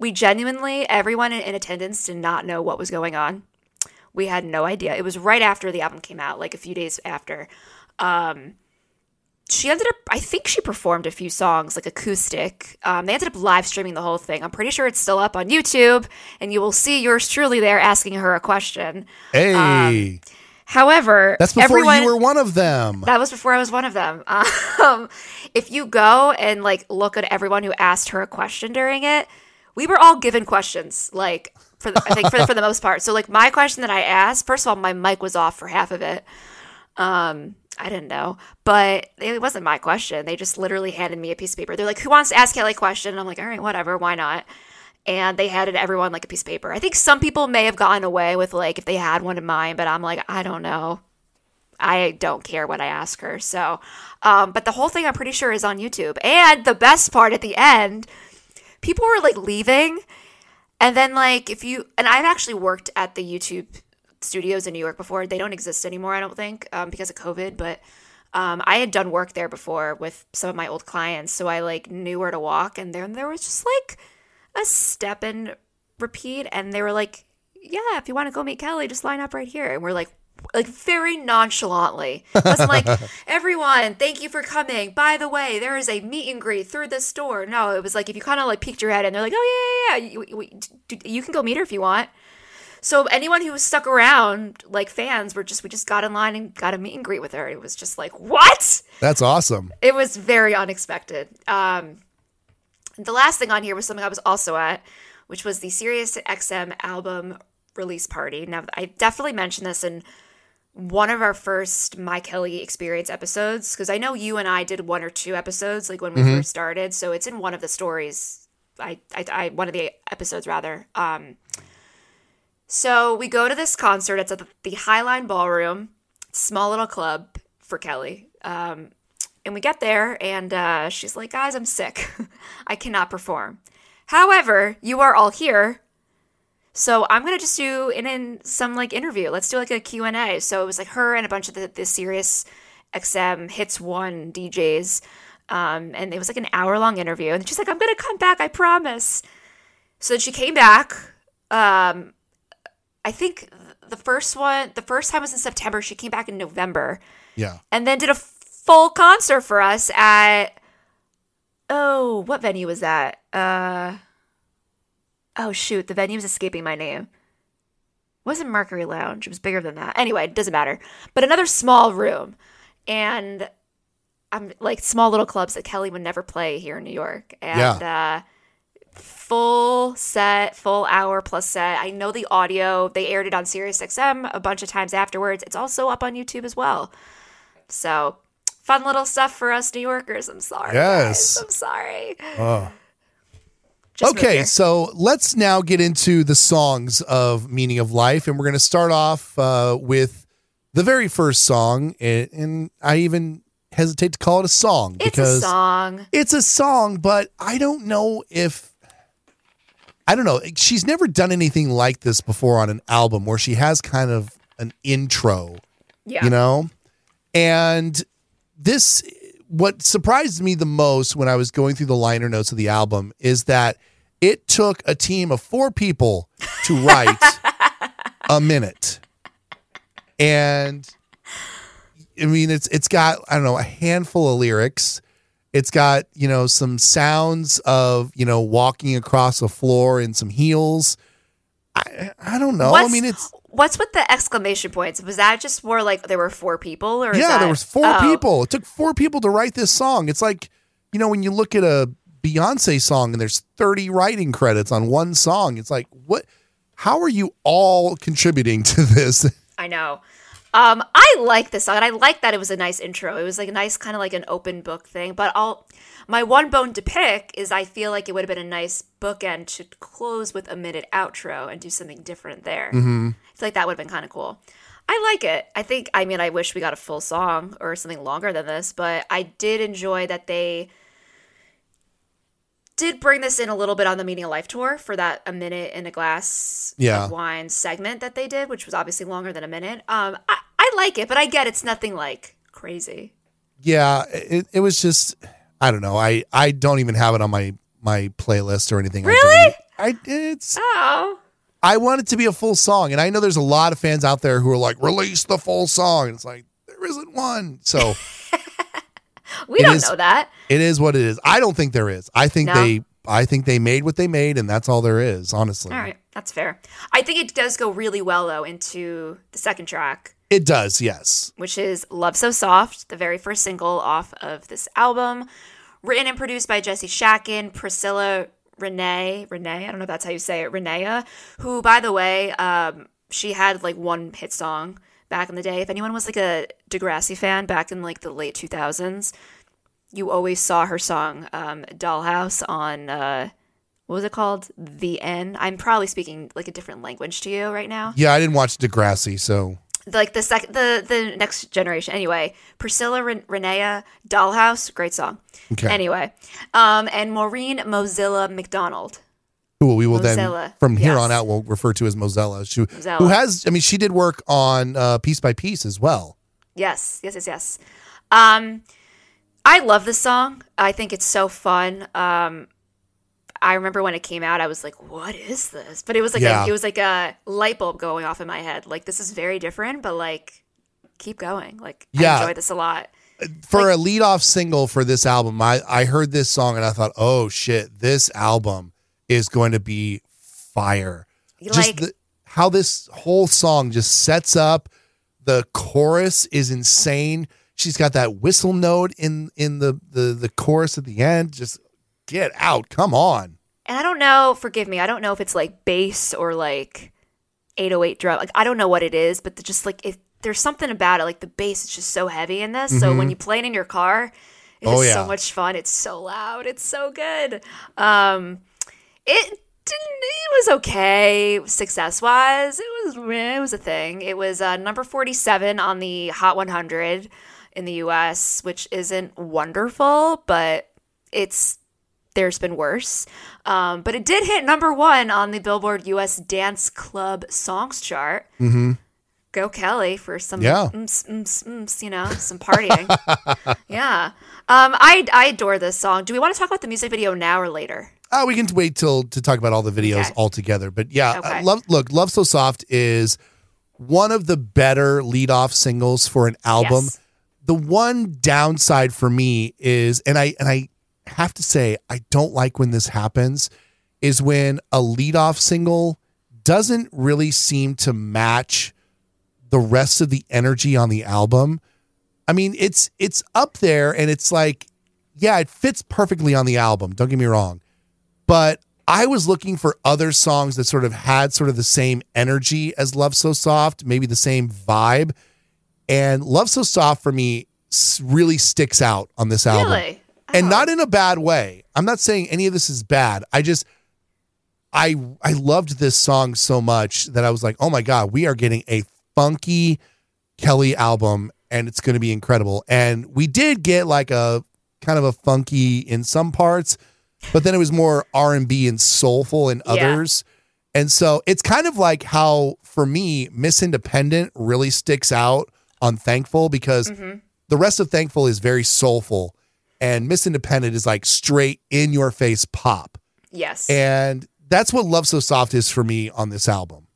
we genuinely, everyone in, in attendance did not know what was going on. We had no idea. It was right after the album came out, like a few days after. Um, she ended up, I think she performed a few songs, like acoustic. Um, they ended up live streaming the whole thing. I'm pretty sure it's still up on YouTube, and you will see yours truly there asking her a question. Hey, However, that's before Um, everyone, you were one of them. that was before I was one of them. (laughs) Um, if you go and like look at everyone who asked her a question during it, we were all given questions. Like for the, I think for the, for the most part. So like my question that I asked, first of all, my mic was off for half of it. Um, I didn't know, but it wasn't my question. They just literally handed me a piece of paper. They're like, "Who wants to ask Kelly a question?" And I'm like, "All right, whatever, why not?" And they handed everyone like a piece of paper. I think some people may have gotten away with like if they had one in mind, but I'm like, I don't know. I don't care what I ask her. So, um, but the whole thing I'm pretty sure is on YouTube. And the best part at the end, people were like leaving. And then, like, if you, and I've actually worked at the YouTube studios in New York before. They don't exist anymore, I don't think, um, because of COVID. But um, I had done work there before with some of my old clients. So I like knew where to walk. And then there was just like a step and repeat. And they were like, yeah, if you want to go meet Kelly, just line up right here. And we're like, like very nonchalantly. It wasn't like, (laughs) everyone, thank you for coming. By the way, there is a meet and greet through this store. No, it was like if you kind of like peeked your head and they're like, oh yeah, yeah, yeah, you, you, you can go meet her if you want. So anyone who was stuck around, like fans, were just we just got in line and got a meet and greet with her. It was just like what? That's awesome. It was very unexpected. Um, the last thing on here was something I was also at, which was the Sirius XM album release party. Now I definitely mentioned this in one of our first My Kelly experience episodes because I know you and I did one or two episodes like when we first started. So it's in one of the stories. I, I, I one of the episodes rather. Um, so we go to this concert. It's at the, the Highline Ballroom, small little club for Kelly. Um, and we get there, and uh, she's like, "Guys, I'm sick. (laughs) I cannot perform. However, you are all here, so I'm gonna just do in, in some like interview. Let's do like a Q and A. So it was like her and a bunch of the, the Sirius XM Hits One DJs, um, and it was like an hour long interview. And she's like, "I'm gonna come back. I promise." So she came back. Um, I think the first one, the first time was in September. She came back in November, Yeah. and then did a full concert for us at oh, what venue was that? Uh, oh shoot, the venue's escaping my name. It wasn't Mercury Lounge? It was bigger than that. Anyway, it doesn't matter. But another small room, and I'm like small little clubs that Kelly would never play here in New York, and uh, full set, full hour plus set. I know the audio. They aired it on Sirius XM a bunch of times afterwards. It's also up on YouTube as well. So fun little stuff for us New Yorkers. I'm sorry. Yes. guys. I'm sorry. Oh. Just okay, so let's now get into the songs of Meaning of Life. And we're going to start off uh, with the very first song. And, and I even hesitate to call it a song it's because a song. it's a song, but I don't know if. I don't know. She's never done anything like this before on an album where she has kind of an intro Yeah. you know and this what surprised me the most when i was going through the liner notes of the album is that it took a team of four people to write (laughs) a minute. And i mean it's it's got i don't know a handful of lyrics. It's got you know some sounds of you know walking across a floor in some heels. I i don't know. I mean it's What's with the exclamation points? Was that just more like there were four people, or yeah that- there was four Oh. people. It took four people to write this song. It's like you know when you look at a beyonce song and there's 30 writing credits on one song it's like what how are you all contributing to this (laughs) I know. Um, I like this song, and I like that it was a nice intro. It was like a nice kind of like an open book thing. But I'll my one bone to pick is I feel like it would have been a nice bookend to close with a minute outro and do something different there. Mm-hmm. I feel like that would have been kind of cool. I like it. I think. I mean, I wish we got a full song or something longer than this, but I did enjoy that they did bring this in a little bit on the Meaning of Life tour for that a minute in a glass Yeah. of wine segment that they did, which was obviously longer than a minute. Um, I, I like it, but I get it's nothing like crazy. yeah it, it was just i don't know i i don't even have it on my my playlist or anything Really? i, it's Oh, i want it to be a full song and i know there's a lot of fans out there who are like release the full song and it's like there isn't one so (laughs) we It don't is- know that. It is what it is. I don't think there is. I think No? they I think they made what they made and that's all there is, honestly. All right, that's fair. I think it does go really well though into the second track, It does, yes. which is "Love So Soft," the very first single off of this album, written and produced by Jesse Shatkin, Priscilla Renee, Renee, I don't know if that's how you say it, Renea, who, by the way, um, she had like one hit song back in the day. If anyone was like a Degrassi fan back in like the late 2000s, you always saw her song um, Dollhouse on, uh, what was it called? The N. I'm probably speaking like a different language to you right now Yeah, I didn't watch Degrassi, so like the second the the next generation anyway priscilla Ren- renea dollhouse great song Okay. anyway um and maureen mozilla mcdonald who we will then Mozilla, from here yes. on out we'll refer to as Mozella. She, Mozilla. who has I mean she did work on uh, Piece by Piece as well. yes yes yes yes um i love this song i think it's so fun um I remember when it came out, I was like, "What is this?" But it was like Yeah. a, it was like a light bulb going off in my head. Like this is very different, but like keep going. Like Yeah. I enjoy this a lot. for a lead off single for this album, I, I heard this song and I thought, oh shit, this album is going to be fire. Just the, how this whole song just sets up. The chorus is insane. She's got that whistle note in in the the the chorus at the end. Just get out. Come on. and I don't know. Forgive me. I don't know if it's like bass or like 808 drum. Like I don't know what it is, but the, just like if there's something about it, like the bass is just so heavy in this. So when you play it in your car, it's Mm-hmm. Oh, yeah. so much fun. It's so loud. It's so good. Um, it didn't. It was okay success wise. It was. It was a thing. It was uh, number 47 on the Hot 100 in the U.S., which isn't wonderful, but it's there's been worse. Um, but it did hit number one on the Billboard US Dance Club Songs chart. Mm-hmm. Go Kelly for some, Yeah. you know, some partying. (laughs) yeah. Um, I, I adore this song. Do we want to talk about the music video now or later? Oh, we can wait till to talk about all the videos Okay. all together. But yeah, Okay. uh, love look, Love So Soft is one of the better lead off singles for an album. Yes. The one downside for me is and I and I have to say I don't like when this happens is when a lead off single doesn't really seem to match the rest of the energy on the album. I mean, it's it's up there and it's like yeah, it fits perfectly on the album. Don't get me wrong but I was looking for other songs that sort of had sort of the same energy as Love So Soft, maybe the same vibe. And Love So Soft for me really sticks out on this album. Really? And Oh. not in a bad way. I'm not saying any of this is bad. I just I I loved this song so much that I was like, "Oh my god, we are getting a funky Kelly album and it's going to be incredible." And we did get like a kind of a funky in some parts, but then it was more R&B and soulful in Yeah. others. And so it's kind of like how for me Miss Independent really sticks out on Thankful because mm-hmm. the rest of Thankful is very soulful and Miss Independent is like straight in your face pop. Yes. And that's what Love So Soft is for me on this album.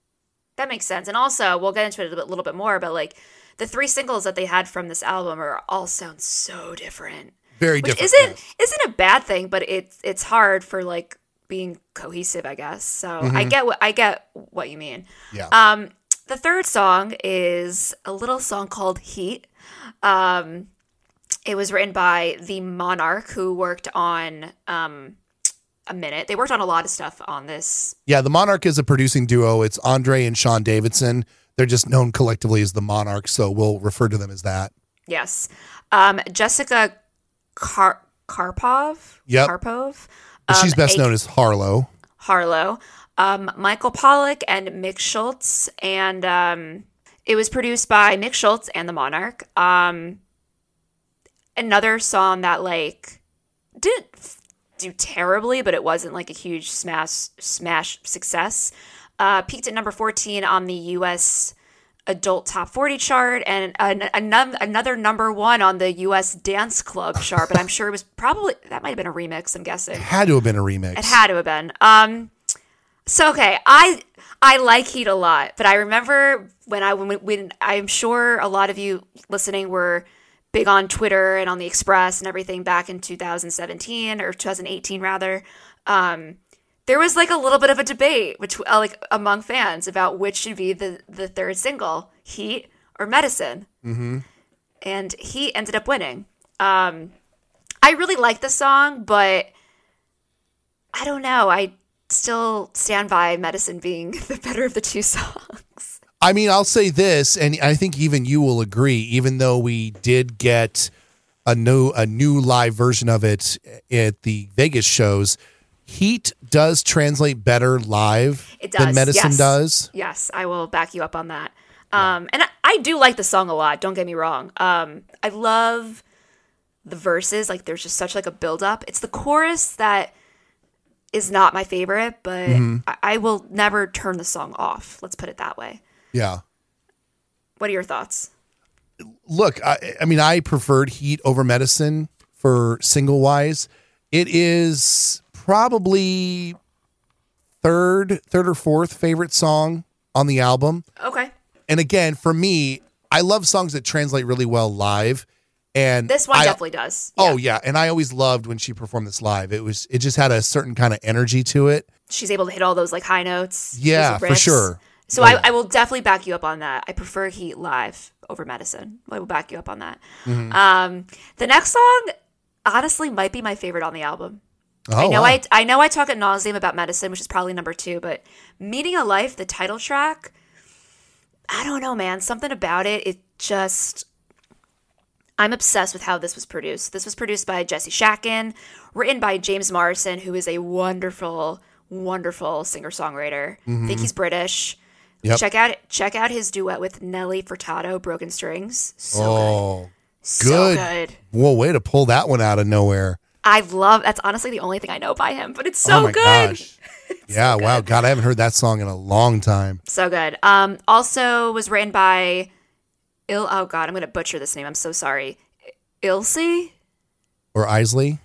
That makes sense. And also, we'll get into it a bit- little bit more, but like the three singles that they had from this album are all sound so different. Very Which different. isn't isn't a bad thing, but it's it's hard for like being cohesive, I guess. So I get what I get what you mean. Yeah. Um the third song is a little song called Heat. Um it was written by the Monarch who worked on um a minute. They worked on a lot of stuff on this yeah, the Monarch is a producing duo. It's Andre and Sean Davidson. They're just known collectively as the Monarch, so we'll refer to them as that. Yes. Um, Jessica Kar- Karpov. Yep. Karpov. But she's Um, best a- known as Harloe. Harloe. Um, Michael Pollack and Mick Schultz. And um, it was produced by Mick Schultz and the Monarch. Um, another song that, like, didn't f- do terribly, but it wasn't like a huge smash smash success. Uh, peaked at number 14 on the U.S. adult top 40 chart and an, an, another number one on the U.S. dance club chart. But I'm sure it was probably that might have been a remix. I'm guessing It Had to have been a remix. it had to have been. Um, so okay, I I like Heat a lot, but I remember when I when, when I'm sure a lot of you listening were big on Twitter and on the Express and everything back in 2017 or 2018 rather. Um, there was like a little bit of a debate which uh, like among fans about which should be the the third single, Heat or Medicine. Mm-hmm. And he ended up winning. Um, I really like the song, but I don't know. I still stand by Medicine being (laughs) the better of the two (laughs) songs. I mean, I'll say this, and I think even you will agree. Even though we did get a new a new live version of it at the Vegas shows, Heat does translate better live It does. than Medicine yes. does. Yes, I will back you up on that. Um, and I, I do like the song a lot. Don't get me wrong. Um, I love the verses. Like there's just such like a build up. It's the chorus that is not my favorite, but Mm-hmm. I, I will never turn the song off. Let's put it that way. Yeah. What are your thoughts? Look, I, I mean, I preferred Heat over Medicine for single wise. It is probably third, third or fourth favorite song on the album. Okay. And again, for me, I love songs that translate really well live. And This one I- definitely does. Oh yeah, and I always loved when she performed this live. It was it just had a certain kind of energy to it. She's able to hit all those like high notes. Yeah, for sure. So Oh, I. I will definitely back you up on that. I prefer Heat live over Medicine. I will back you up on that. Mm-hmm. Um, the next song, honestly, might be my favorite on the album. Oh, I know wow. I I know I talk at nauseum about medicine, which is probably number two, but Meaning of Life, the title track, I don't know, man. Something about it, it just I'm obsessed with how this was produced. This was produced by Jesse Shatkin, written by James Morrison, who is a wonderful, wonderful singer-songwriter. I think he's British. Mm-hmm. Yep. Check out check out his duet with Nelly Furtado, Broken Strings. So good. oh, So good. good. Whoa, way to pull that one out of nowhere. I love that's honestly the only thing I know by him, but it's so oh my good. gosh. (laughs) Yeah, wow. God, I haven't heard that song in a long time. So good. Um, also was written by Il. Oh God, I'm gonna butcher this name. I'm so sorry. Ilse. Or Isley?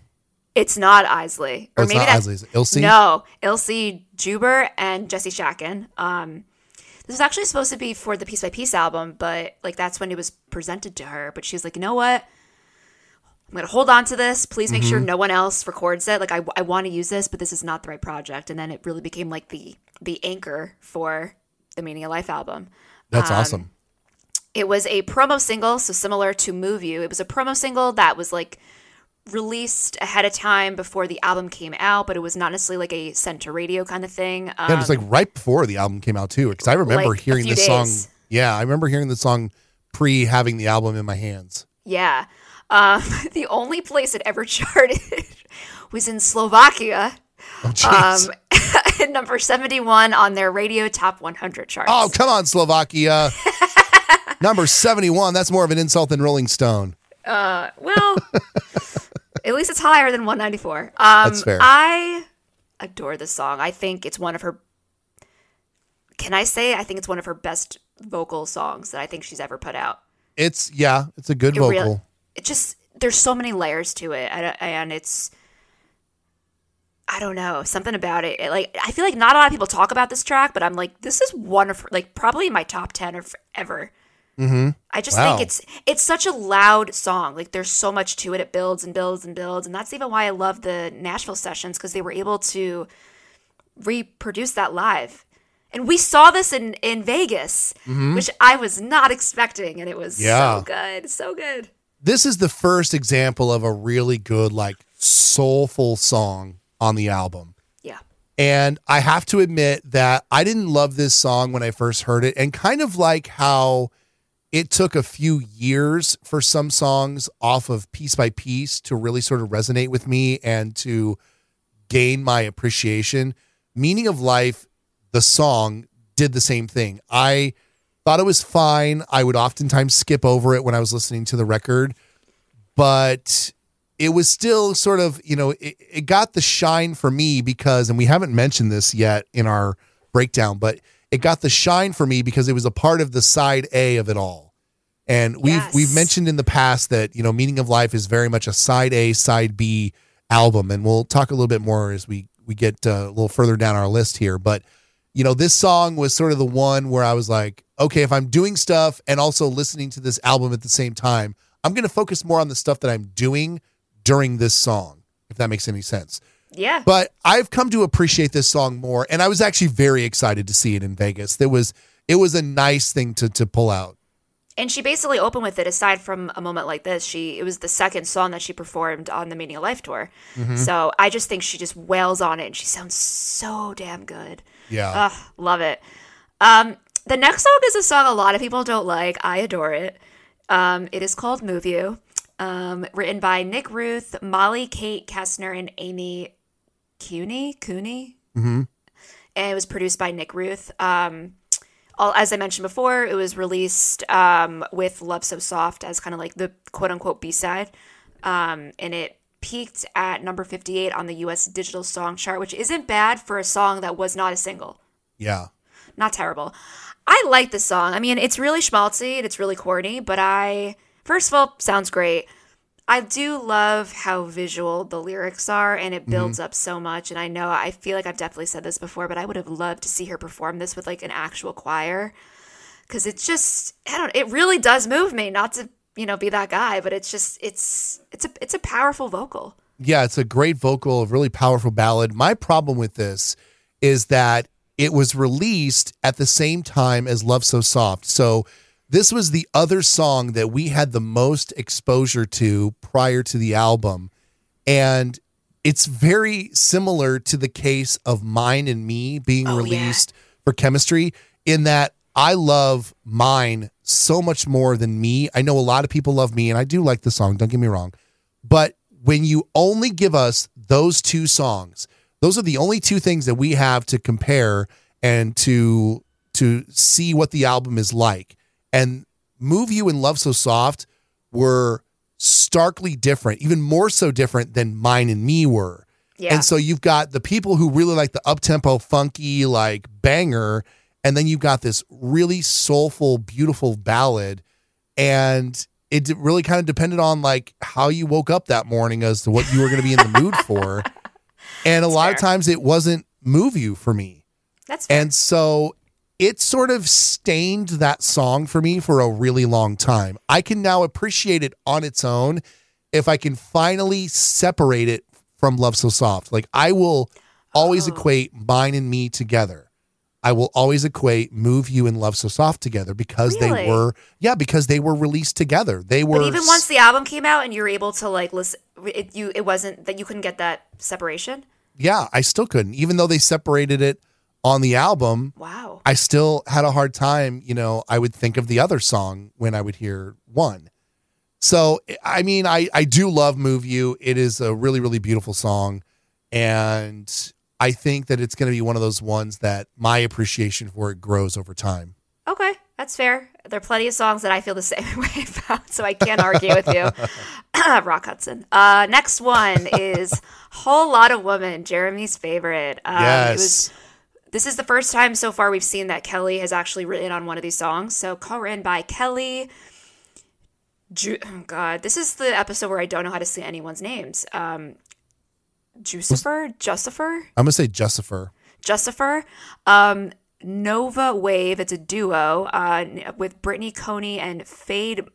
It's not Isley, Oh, or it's maybe not that- Isley. Is Ilse? No, Ilse Juber and Jesse Shatkin. Um, this was actually supposed to be for the Piece by Piece album, but like that's when it was presented to her. But she was like, you know what? I'm gonna hold on to this. Please make Mm-hmm. sure no one else records it. Like I, I want to use this, but this is not the right project. And then it really became like the the anchor for the Meaning of Life album. That's Um, awesome. It was a promo single, so similar to Move You. It was a promo single that was like released ahead of time before the album came out, but it was not necessarily like a sent to radio kind of thing. Um, Yeah, it was like right before the album came out too, because I remember Like hearing this song. Yeah, I remember hearing the song pre having the album in my hands. yeah. Um, (laughs) the only place it ever (laughs) charted was in Slovakia, Oh, um, (laughs) at number 71 on their radio top 100 charts. oh, come on, Slovakia. Number 71. That's more of an insult than Rolling Stone. Uh, Well, at least it's higher than 194. Um, That's fair. I adore this song. I think it's one of her. Can I say? I think it's one of her best vocal songs that I think she's ever put out. It's, yeah, it's a good It vocal. really- It just there's so many layers to it, and, it's. I don't know something about it. it. Like I feel like not a lot of people talk about this track, but I'm like, this is one of like probably in my top ten of ever. Mm-hmm. I just Wow. think it's it's such a loud song. Like there's so much to it. It builds and builds and builds, and that's even why I love the Nashville sessions because they were able to reproduce that live. And we saw this in in Vegas, which I was not expecting, and it was Mm-hmm. Yeah. so good, so good. This is the first example of a really good, like, soulful song on the album. Yeah. And I have to admit that I didn't love this song when I first heard it, and kind of like how it took a few years for some songs off of piece by piece to really sort of resonate with me and to gain my appreciation. Meaning of Life, the song, did the same thing. I thought it was fine. I would oftentimes skip over it when I was listening to the record, but it was still sort of, you know, it, it got the shine for me because, and we haven't mentioned this yet in our breakdown, but it got the shine for me because it was a part of the side A of it all. And we've Yes. we've mentioned in the past that, you know, Meaning of Life is very much a side A, side B album. And we'll talk a little bit more as we we get uh, a little further down our list here. But you know, this song was sort of the one where I was like, okay, if I'm doing stuff and also listening to this album at the same time, I'm going to focus more on the stuff that I'm doing during this song, if that makes any sense. Yeah. But I've come to appreciate this song more, and I was actually very excited to see it in Vegas. There was it was a nice thing to to pull out. and she basically opened with it aside from a moment like this she it was the second song that she performed on the meaning of life tour Mm-hmm. so i just think she just wails on it and she sounds so damn good Yeah. Ugh, love it. Um the next song is a song a lot of people don't like. I adore it. Um it is called move you. Um written by nick ruth molly kate kestner and amy Kuney? Kuney? Mm-hmm. and it was produced by Nick Ruth. Um, all, as I mentioned before, it was released um, with "Love So Soft" as kind of like the quote unquote B side, um, and it peaked at number fifty eight on the U.S. Digital Song Chart, which isn't bad for a song that was not a single. Yeah. Not terrible. I like this song. I mean, it's really schmaltzy and it's really corny, but I first of all sounds great. I do love how visual the lyrics are, and it Mm-hmm. builds up so much. And I know I feel like I've definitely said this before, but I would have loved to see her perform this with like an actual choir, because it's just I don't. It really does move me. Not to you know be that guy, but it's just it's it's a it's a powerful vocal. Yeah, it's a great vocal, a really powerful ballad. My problem with this is that it was released at the same time as Love So Soft. So this was the other song that we had the most exposure to prior to the album. And it's very similar to the case of Mine and Me being Oh, yeah. released for chemistry, in that I love Mine so much more than Me. I know a lot of people love Me, and I do like the song, don't get me wrong. But when you only give us those two songs, those are the only two things that we have to compare and to to see what the album is like. And Move You and Love So Soft were starkly different, even more so different than Mine and Me were. Yeah. And so you've got the people who really like the up-tempo funky like banger and then you've got this really soulful beautiful ballad and it really kind of depended on like how you woke up that morning as to what you were going to be in the mood for. (laughs) And a lot of times it wasn't move you for me. That's fair. And so it sort of stained that song for me for a really long time. I can now appreciate it on its own if I can finally separate it from Love So Soft. Like I will always Oh. equate mine and me together. I will always equate Move You and Love So Soft together because Really? they were yeah, because they were released together. They were but even once the album came out and you were able to like listen, it, you it wasn't that you couldn't get that separation. Yeah, I still couldn't. Even though they separated it on the album, Wow. I still had a hard time, you know, I would think of the other song when I would hear one. So, I mean, I, I do love Move You. It is a really, really beautiful song. And I think that it's going to be one of those ones that my appreciation for it grows over time. Okay, that's fair. There are plenty of songs that I feel the (laughs) same way about, so I can't argue with you. (clears throat) Rock Hudson. Uh, next one is Whole Lot of Woman, Jeremy's favorite. Um, It was, this is the first time so far we've seen that Kelly has actually written on one of these songs. So, co-written by Kelly. Ju- oh God, this is the episode where I don't know how to say anyone's names. Um, Jucifer, Jucifer, I'm going to say Justifer. Justifer. Um, Nova Wav. It's a duo uh, with Brittany Coney and Fade.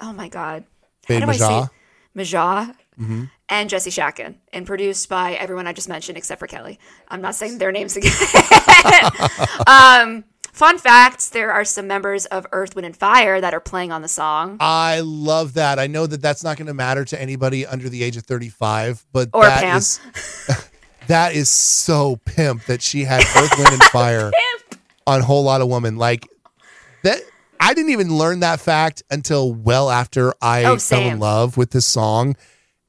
Oh my God. Fade How do I say Majah. Majah. And Jesse Shatkin, and produced by everyone I just mentioned except for Kelly. I'm not saying their names again. (laughs) (laughs) um, fun fact there are some members of Earth, Wind, and Fire that are playing on the song. I love that. I know that that's not going to matter to anybody under the age of 35, but Or that Pam. is- (laughs) that is so pimp that she had Earth, Wind, and Fire (laughs) on Whole Lot of Woman. Like that, I didn't even learn that fact until well after I Oh, fell in love with this song.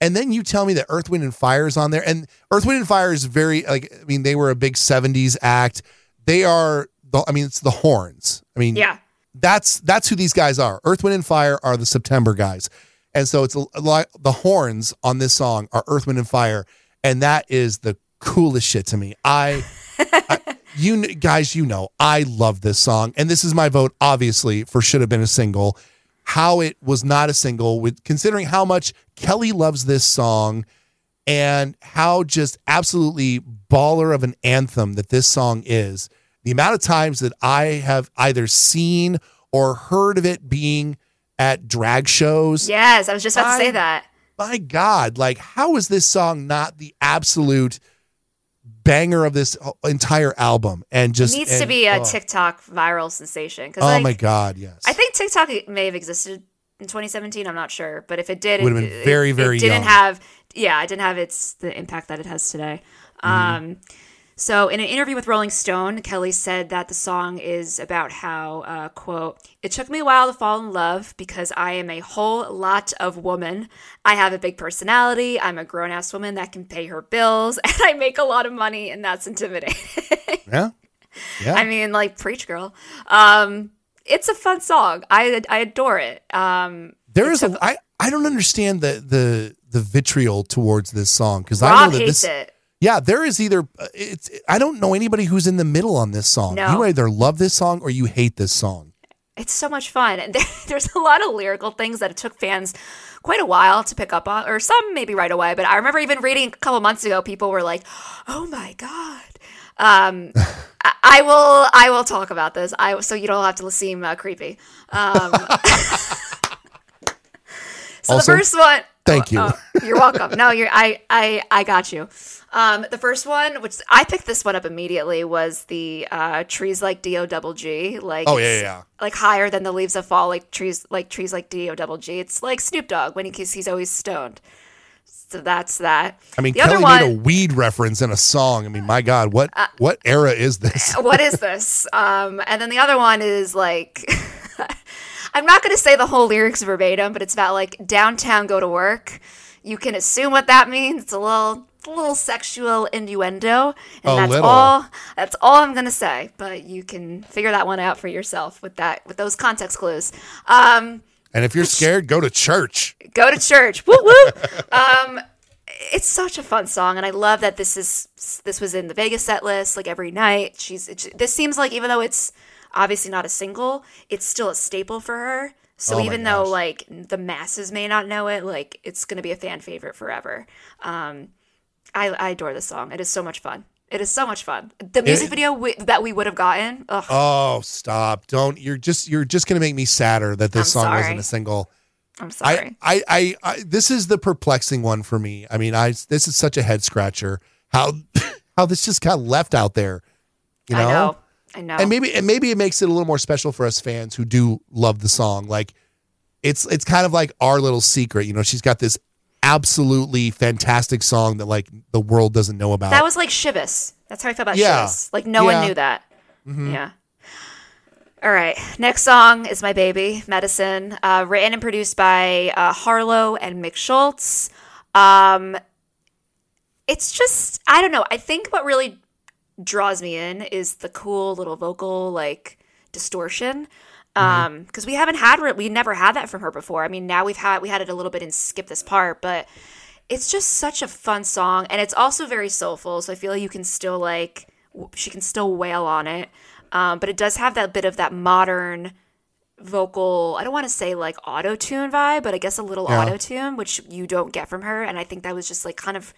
And then you tell me that Earth, Wind, and Fire is on there. And Earth, Wind, and Fire is very, like, I mean, they were a big 70s act. They are, the, I mean, it's the horns. I mean, Yeah. that's that's who these guys are. Earth, Wind, and Fire are the September guys, and so it's like the horns on this song are Earth, Wind, and Fire, and that is the coolest shit to me. I, I (laughs) you guys, you know, I love this song, and this is my vote, obviously, for should have been a single. How it was not a single, with considering how much Kelly loves this song, and how just absolutely baller of an anthem that this song is. The amount of times that I have either seen or heard of it being at drag shows. Yes, I was just about to say that. My God, like, how is this song not the absolute banger of this entire album? And just it Needs to be a oh. TikTok viral sensation. Oh like, my God, yes. I think TikTok may have existed in 2017. I'm not sure, but if it did, it Would've it- been it- very, it very didn't young. have. Yeah, it didn't have its the impact that it has today. Mm-hmm. Um, so, in an interview with Rolling Stone, Kelly said that the song is about how, uh, quote, it took me a while to fall in love because I am a whole lot of woman. I have a big personality. I'm a grown ass woman that can pay her bills, (laughs) and I make a lot of money, and that's intimidating. (laughs) yeah. Yeah. I mean, like, preach, girl. Um, it's a fun song. I I adore it. Um, there is a I I don't understand the the the vitriol towards this song because I know that hates this it. Yeah there is either uh, it's I don't know anybody who's in the middle on this song. No. You either love this song or you hate this song. It's so much fun. And (laughs) there's a lot of lyrical things that it took fans quite a while to pick up on, or some maybe right away. But I remember even reading a couple months ago, people were like, "Oh my god." Um, (laughs) I, I will. I will talk about this. I so you don't have to seem uh, creepy. Um, (laughs) so Also, the first one. Thank you. oh, you're welcome. No, you're. I. I. I got you. Um, the first one, which I picked this one up immediately, was the uh, trees like D O double G. Like Oh, yeah, yeah. Like higher than the leaves of fall, like trees like trees like D O double G. It's like Snoop Dogg when he, he's he's always stoned. So that's that. I mean, the Kelly other one. Uh, made a weed reference in a song. I mean, my God, what what era is this? (laughs) what is this? Um, and then the other one is like, (laughs) I'm not going to say the whole lyrics verbatim, but it's about like downtown, go to work. You can assume what that means. It's a little, a little sexual innuendo, and A that's little. all. That's all I'm going to say. But you can figure that one out for yourself with that, with those context clues. Um, And if you're scared, go to church. go to church. woo woo. (laughs) Um, it's such a fun song, and I love that this is this was in the Vegas set list like every night. She's it, this seems like even though it's obviously not a single, it's still a staple for her. So Oh even though like the masses may not know it, like it's gonna be a fan favorite forever. Um, I, I adore this song. It is so much fun. It is so much fun. The music It- video we, that we would have gotten. Ugh, Oh, stop! Don't. You're just you're just gonna make me sadder that this I'm song sorry. wasn't a single. I'm sorry. I, I, I, I, this is the perplexing one for me. I mean, I, this is such a head scratcher. How, (laughs) how this just got left out there. You know? I know. I know. and maybe, and maybe it makes it a little more special for us fans who do love the song. Like, it's, it's kind of like our little secret. You know, she's got this absolutely fantastic song that like the world doesn't know about. That was like Shivas. That's how I felt about Yeah. Like no Yeah. Mm-hmm. one knew that. Yeah. All right. Next song is My Baby, Medicine, uh, written and produced by uh, Harloe and Mick Schultz. Um, it's just, I don't know. I think what really draws me in is the cool little vocal, like, distortion. Um, because we haven't had, re- we never had that from her before. I mean, now we've had, we had it a little bit in Skip This Part, but it's just such a fun song and it's also very soulful so i feel like you can still like w- she can still wail on it um, but it does have that bit of that modern vocal i don't want to say like auto tune vibe but i guess a little Yeah. auto tune which you don't get from her and i think that was just like kind of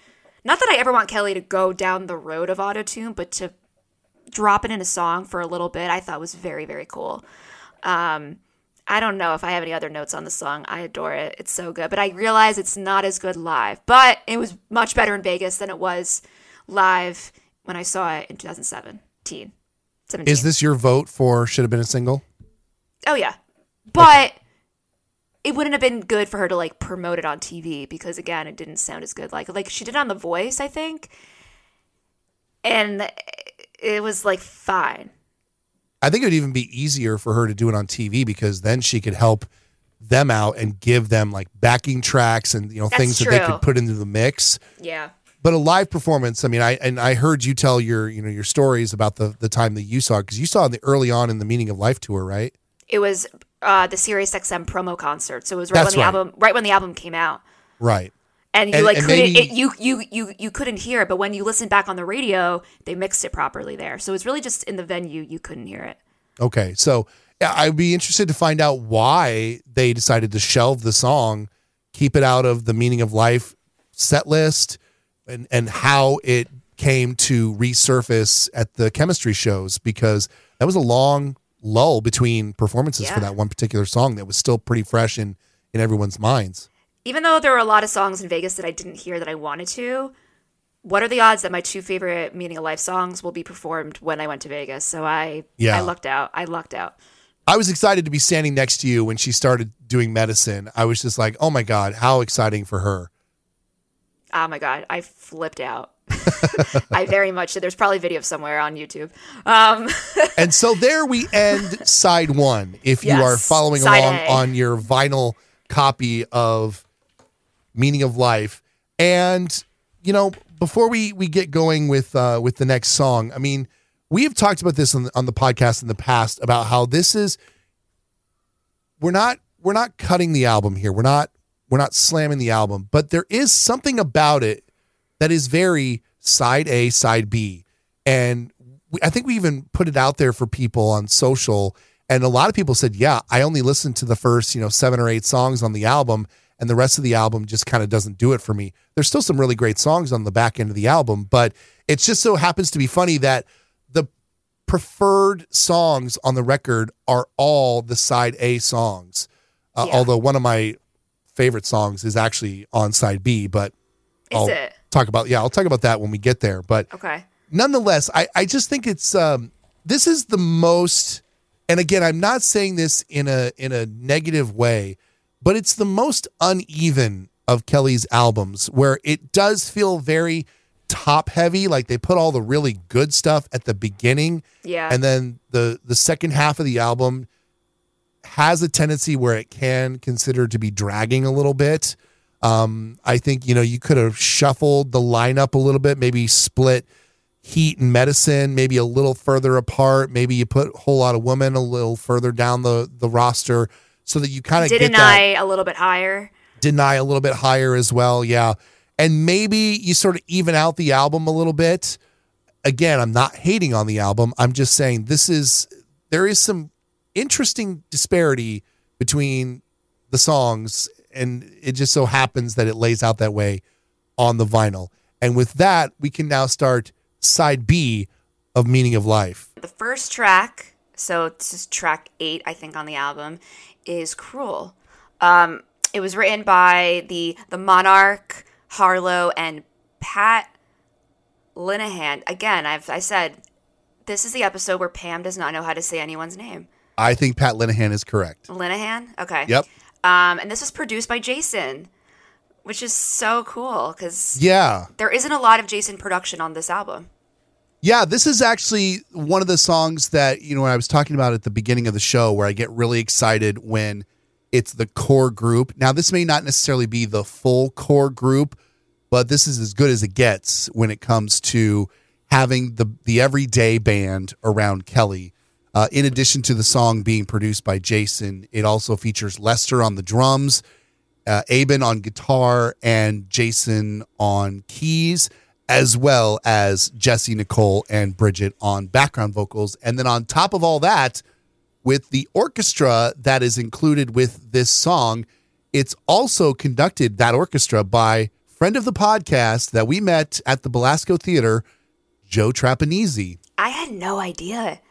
not that i ever want kelly to go down the road of auto tune but to drop it in a song for a little bit i thought was very very cool um, I don't know if I have any other notes on the song. I adore it. It's so good. But I realize it's not as good live. But it was much better in Vegas than it was live when I saw it in 2017. 17. is this your vote for should have been a single? Oh, yeah. But it wouldn't have been good for her to like promote it on TV because again, it didn't sound as good. Like like she did on The Voice, I think. And it was like fine. I think it would even be easier for her to do it on TV because then she could help them out and give them like backing tracks and you know That's things that they could put into the mix. Yeah. But a live performance, I mean, I and I heard you tell your you know your stories about the the time that you saw because you saw the early on in the Meaning of Life tour, right? It was uh, the Sirius XM promo concert. So it was right That's when the right. album right when the album came out. Right. and you And- like and couldn't maybe- it, you you you you couldn't hear it but when you listen back on the radio they mixed it properly there so it's really just in the venue you couldn't hear it Okay, so I'd be interested to find out why they decided to shelve the song, keep it out of the Meaning of Life set list, and and how it came to resurface at the chemistry shows because that was a long lull between performances for that one particular song that was still pretty fresh in in everyone's minds. even though there were a lot of songs in vegas that i didn't hear that i wanted to what are the odds that my two favorite meaning of life songs will be performed when i went to vegas so i Yeah. i lucked out i lucked out I was excited to be standing next to you when she started doing medicine. I was just like, "Oh my god, how exciting for her!" oh my god i flipped out (laughs) i very much did there's probably video somewhere on youtube um (laughs) And so there we end side one. If you are following along A. on your vinyl copy of Meaning of Life, and you know, before we we get going with uh, with the next song, I mean, we have talked about this on the, on the podcast in the past about how this is we're not we're not cutting the album here. We're not we're not slamming the album, but there is something about it that is very side A, side B. And we, I think we even put it out there for people on social And a lot of people said, yeah, I only listened to the first, you know, seven or eight songs on the album, and the rest of the album just kind of doesn't do it for me. There's still some really great songs on the back end of the album, but it just so happens to be funny that the preferred songs on the record are all the side A songs. Uh, Yeah. Although one of my favorite songs is actually on side B, but Is I'll it? Talk about yeah, I'll talk about that when we get there. But Okay. nonetheless, I, I just think it's um, this is the most, and again, I'm not saying this in a in a negative way, but it's the most uneven of Kelly's albums, where it does feel very top heavy, like they put all the really good stuff at the beginning, Yeah. and then the the second half of the album has a tendency where it can consider to be dragging a little bit. Um, I think you know you could have shuffled the lineup a little bit, maybe split heat and medicine maybe a little further apart. Maybe you put a whole lot of women a little further down the the roster so that you kind of get Didn't I a little bit higher? deny a little bit higher as well. Yeah. And maybe you sort of even out the album a little bit. Again, I'm not hating on the album. I'm just saying this is, there is some interesting disparity between the songs. And it just so happens that it lays out that way on the vinyl. And with that, we can now start side B of Meaning of Life. The first track, so this is track eight, I think, on the album, is "Cruel." Um, it was written by the the Monarch, Harloe, and Pat Linehan. Again, I've I said this is the episode where Pam does not know how to say anyone's name. I think Pat Linehan is correct. Linehan. Okay. Yep. Um, and this was produced by Jason, which is so cool because Yeah. there isn't a lot of Jason production on this album. Yeah, this is actually one of the songs that, you know, I was talking about at the beginning of the show where I get really excited when it's the core group. Now, this may not necessarily be the full core group, but this is as good as it gets when it comes to having the the everyday band around Kelly. Uh, in addition to the song being produced by Jason, it also features Lester on the drums, uh, Aben on guitar, and Jason on keys, as well as Jesse Nicole and Bridget on background vocals. And then on top of all that, with the orchestra that is included with this song, it's also conducted, that orchestra, by friend of the podcast that we met at the Belasco Theater, Joe Trapanese. I had no idea.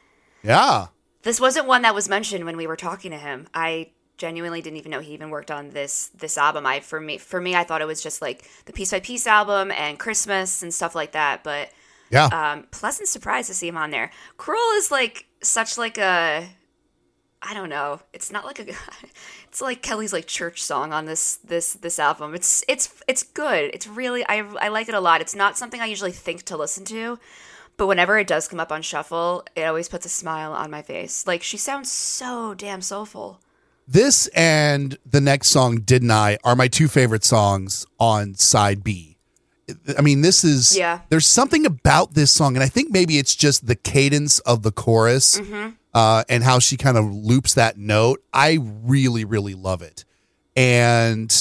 Yeah. This wasn't one that was mentioned when we were talking to him. I genuinely didn't even know he even worked on this this album. I for me for me I thought it was just like the Piece by Piece album and Christmas and stuff like that. But Yeah. um, pleasant surprise to see him on there. Cruel is like such like a I don't know. It's not like a (laughs) it's like Kelly's like church song on this this this album. It's it's it's good. It's really I I like it a lot. It's not something I usually think to listen to, but whenever it does come up on shuffle, it always puts a smile on my face. Like she sounds so damn soulful. This and the next song, Didn't I, are my two favorite songs on side B. I mean, this is, Yeah. there's something about this song, and I think maybe it's just the cadence of the chorus uh, and how she kind of loops that note. I really, really love it. And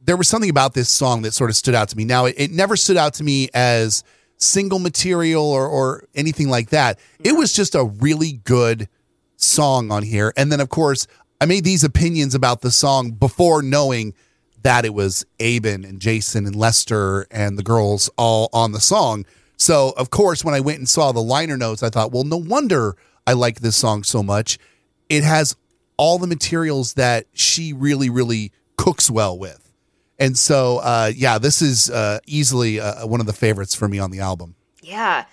there was something about this song that sort of stood out to me. Now, it, it never stood out to me as single material or, or anything like that. It was just a really good song on here. And then, of course, I made these opinions about the song before knowing that it was Aben and Jason and Lester and the girls all on the song. So, of course, when I went and saw the liner notes, I thought, well, no wonder I like this song so much. It has all the materials that she really, really cooks well with. And so, uh, yeah, this is uh, easily uh, one of the favorites for me on the album. Yeah.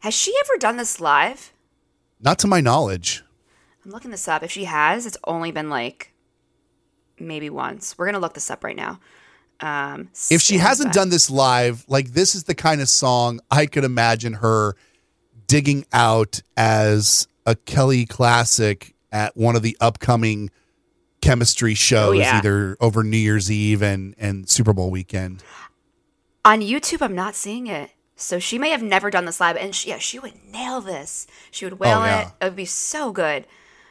Has she ever done this live? Not to my knowledge. I'm looking this up. If she has, it's only been like maybe once. We're gonna look this up right now. Um, if she hasn't done this live, like this is the kind of song I could imagine her digging out as a Kelly classic at one of the upcoming chemistry shows, Oh, yeah. either over New Year's Eve and, and Super Bowl weekend. on YouTube, I'm not seeing it. So she may have never done this live, and she, yeah, she would nail this. She would wail Oh, yeah. it. It would be so good.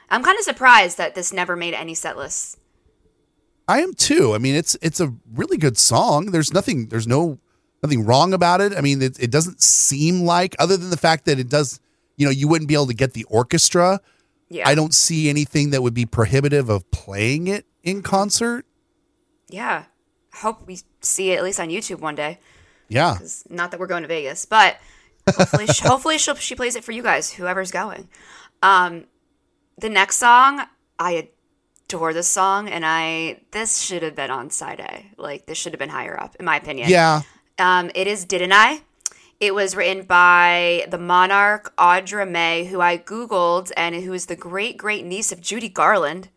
I'm kind of surprised that this never made any set lists. I am too. I mean, it's it's a really good song. There's nothing there's no nothing wrong about it. I mean, it, it doesn't seem like other than the fact that it does, you know, you wouldn't be able to get the orchestra Yeah. I don't see anything that would be prohibitive of playing it in concert. Yeah. I Hope we see it at least on YouTube one day. Yeah. Not that we're going to Vegas, but hopefully, sh- (laughs) hopefully she'll, she plays it for you guys, whoever's going. Um, the next song, I adore this song, and I this should have been on side A. Like this should have been higher up, in my opinion. Yeah. Um, it is Didn't I? It was written by the monarch Audra Mae, who I googled, and who is the great great niece of Judy Garland.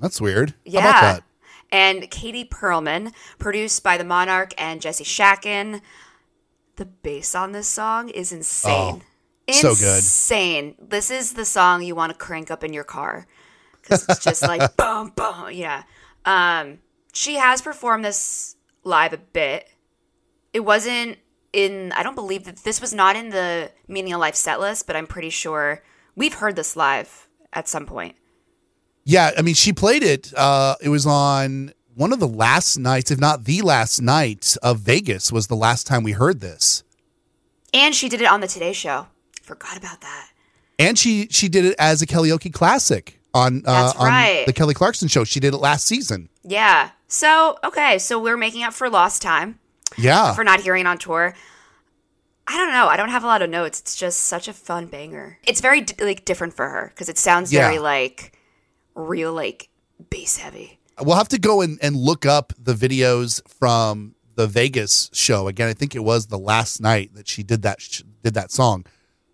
That's weird. Yeah. How about that? And Katie Perlman, produced by the Monarch and Jesse Shatkin. The bass on this song is insane. Oh, so good. Insane. This is the song you want to crank up in your car because it's just like (laughs) boom, boom. Yeah. Um, she has performed this live a bit. It wasn't in. I don't believe that this was not in the Meaning of Life set list, but I'm pretty sure we've heard this live at some point. Yeah, I mean, she played it. Uh, it was on one of the last nights, if not the last night of Vegas, was the last time we heard this. And she did it on the Today Show. Forgot about that. And she she did it as a karaoke classic on uh, That's on right. the Kelly Clarkson show. She did it last season. Yeah. So, okay. So we're making up for lost time Yeah, for not hearing on tour. I don't know. I don't have a lot of notes. It's just such a fun banger. It's very like different for her because it sounds Yeah. very like real like bass heavy. we'll have to go and, and look up the videos from the Vegas show again. I think it was the last night that she did that sh- did that song.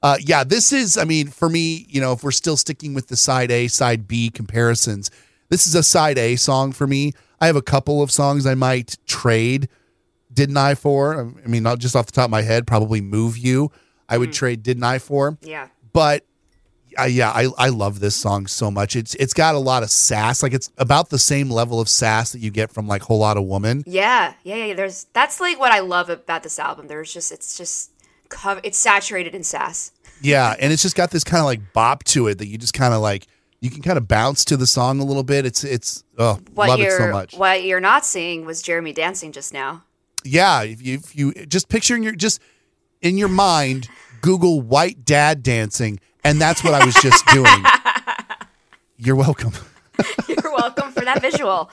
Uh, yeah, this is. I mean, for me, you know, if we're still sticking with the side A, side B comparisons, this is a side A song for me. I have a couple of songs I might trade. Didn't I for? I mean, not just off the top of my head, probably "Move You." I would trade "Didn't I" for Yeah. but uh, yeah, I, I love this song so much. It's it's got a lot of sass. Like it's about the same level of sass that you get from like Whole Lot of Woman. Yeah. Yeah. Yeah. There's that's like what I love about this album. There's just it's just cover it's saturated in sass. Yeah, and it's just got this kind of like bop to it that you just kind of like you can kind of bounce to the song a little bit. It's it's oh What love it so much. what you're not seeing was Jeremy dancing just now. Yeah, if you, if you just picturing your just in your mind, Google white dad dancing, and that's what I was just doing. (laughs) You're welcome. (laughs) You're welcome for that visual.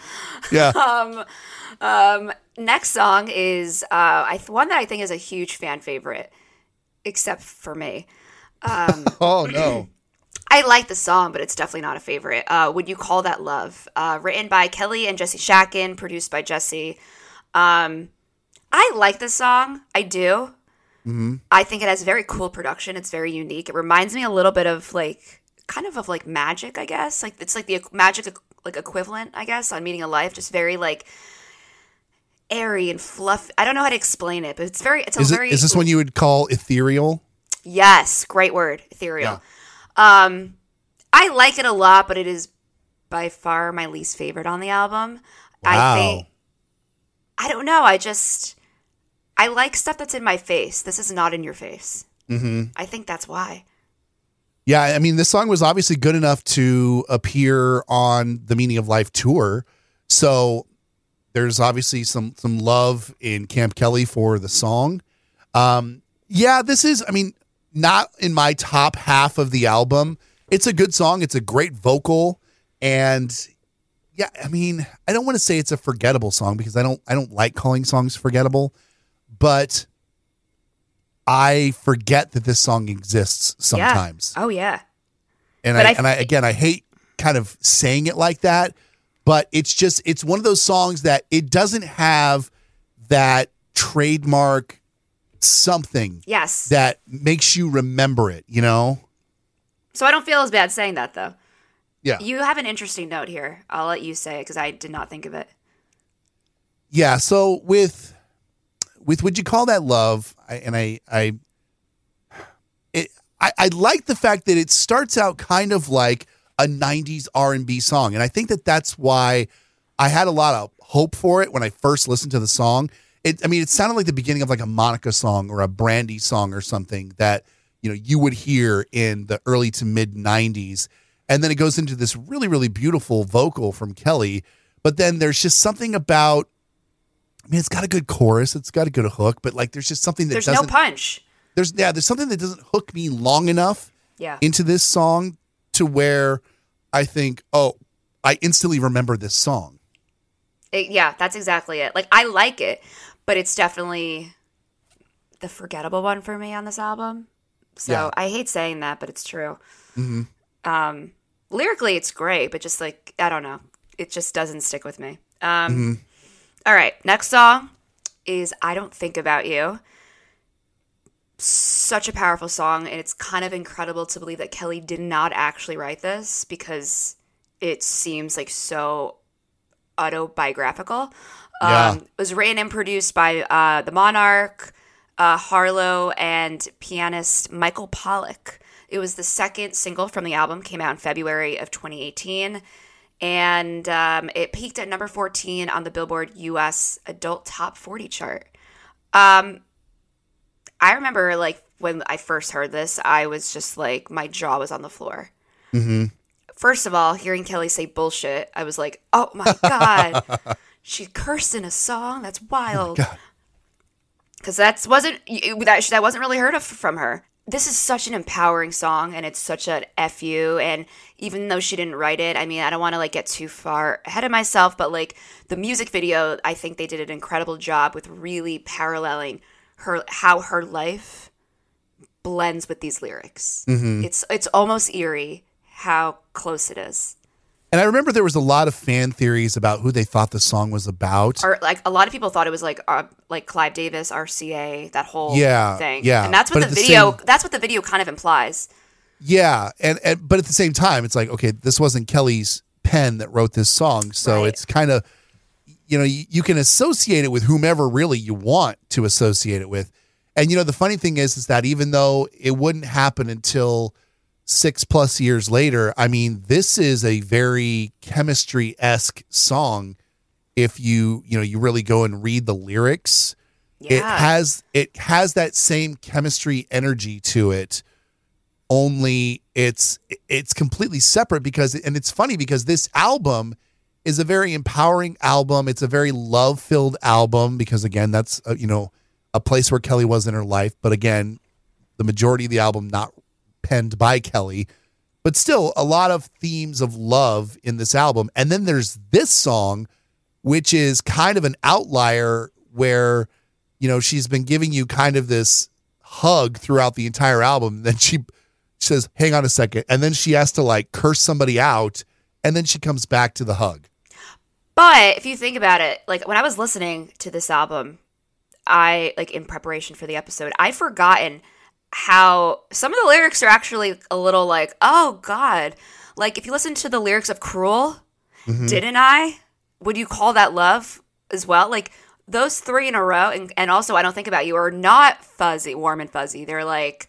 Yeah. (laughs) next song is uh, I one that I think is a huge fan favorite, except for me. oh no. I like the song, but it's definitely not a favorite. Uh, Would you call that love? Uh, written by Kelly and Jesse Shatkin, produced by Jesse. Um, I like this song. I do. I think it has very cool production. It's very unique. It reminds me a little bit of like kind of of like magic, I guess. Like it's like the magic like equivalent, I guess, on Meaning a Life. Just very like airy and fluff. I don't know how to explain it, but it's very. It's a Is it very. is this one you would call ethereal? Yes, great word, ethereal. Um, I like it a lot, but it is by far my least favorite on the album. I Wow. think I don't know. I just I like stuff that's in my face. This is not in your face. Mm-hmm. I think that's why. Yeah, I mean, this song was obviously good enough to appear on the Meaning of Life tour. So there's obviously some some love in Camp Kelly for the song. Um, yeah, this is, I mean, not in my top half of the album. It's a good song. It's a great vocal, and yeah, I mean, I don't want to say it's a forgettable song because I don't I don't like calling songs forgettable, but I forget that this song exists sometimes Yeah. Oh yeah. and I, I and I again I hate kind of saying it like that, but it's just it's one of those songs that it doesn't have that trademark something Yes. that makes you remember it, you know? so I don't feel as bad saying that though. Yeah. You have an interesting note here. I'll let you say it because I did not think of it. Yeah, so with with would you call that love? I, and I I it I, I like the fact that it starts out kind of like a 90s R&B song and I think that that's why I had a lot of hope for it when I first listened to the song. It I mean it sounded like the beginning of like a Monica song or a Brandy song or something that you know you would hear in the early to mid 90s and then it goes into this really really beautiful vocal from Kelly but then there's just something about I mean, it's got a good chorus, it's got a good hook, but like, there's just something that There's no doesn't. punch. there's yeah, there's something that doesn't hook me long enough Yeah. into this song to where I think, oh, I instantly remember this song. It- yeah, that's exactly it. Like I like it, but it's definitely the forgettable one for me on this album. So Yeah. I hate saying that, but it's true. Um, lyrically, it's great, but just like I don't know, it just doesn't stick with me. Um, all right, next song is "I Don't Think About You." Such a powerful song, and it's kind of incredible to believe that Kelly did not actually write this because it seems like so autobiographical. Yeah. Um, it was written and produced by uh, the Monarch, uh, Harloe, and pianist Michael Pollack. It was the second single from the album, came out in February of 2018, and um, it peaked at number 14 on the Billboard US Adult Top 40 chart. Um, I remember, like, when I first heard this, I was just like, my jaw was on the floor. First of all, hearing Kelly say bullshit, I was like, oh my God. (laughs) she cursed in a song? That's wild. God. Because that's wasn't that that wasn't really heard of from her. This is such an empowering song, and it's such an fu. And even though she didn't write it, I mean, I don't want to like get too far ahead of myself, but like the music video, I think they did an incredible job with really paralleling her how her life blends with these lyrics. Mm-hmm. It's it's almost eerie how close it is. And I remember there was a lot of fan theories about who they thought the song was about. Or like a lot of people thought it was like uh, like Clive Davis, RCA, that whole Yeah, thing. yeah. and that's what the the video. same- that's what the video kind of implies. Yeah, and, and but at the same time, it's like okay, this wasn't Kelly's pen that wrote this song, so Right. it's kind of you know you, you can associate it with whomever really you want to associate it with. And you know the funny thing is is that even though it wouldn't happen until six plus years later, I mean this is a very chemistry esque song. If you you know you really go and read the lyrics, it has it has that same chemistry energy to it only it's it's completely separate because and it's funny because this album is a very empowering album. It's a very love filled album because again that's uh, you know a place where Kelly was in her life. But again the majority of the album not penned by Kelly but still a lot of themes of love in this album. And then there's this song which is kind of an outlier where you know she's been giving you kind of this hug throughout the entire album. Then she says hang on a second. And then she has to like curse somebody out and then she comes back to the hug. But if you think about it, like when I was listening to this album, I like in preparation for the episode, I'd forgotten how some of the lyrics are actually a little like, oh God. Like if you listen to the lyrics of Cruel, mm-hmm. didn't I? Would you call that love as well? Like those three in a row, and, and also I don't think about you are not fuzzy, warm and fuzzy. They're like,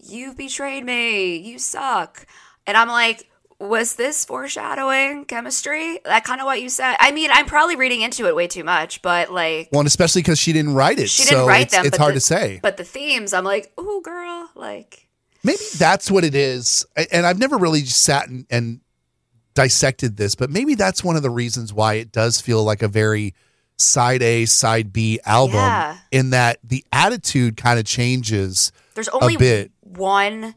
you've betrayed me, you suck. And I'm like, was this foreshadowing chemistry? That kind of what you said. I mean, I'm probably reading into it way too much, but like well and especially because she didn't write it she didn't so write it's, them. it's hard the- to say But the themes, I'm like, ooh, girl, like maybe that's what it is and i've never really sat and, and dissected this but maybe that's one of the reasons why it does feel like a very side a side b album Yeah. in that the attitude kind of changes there's only bit. one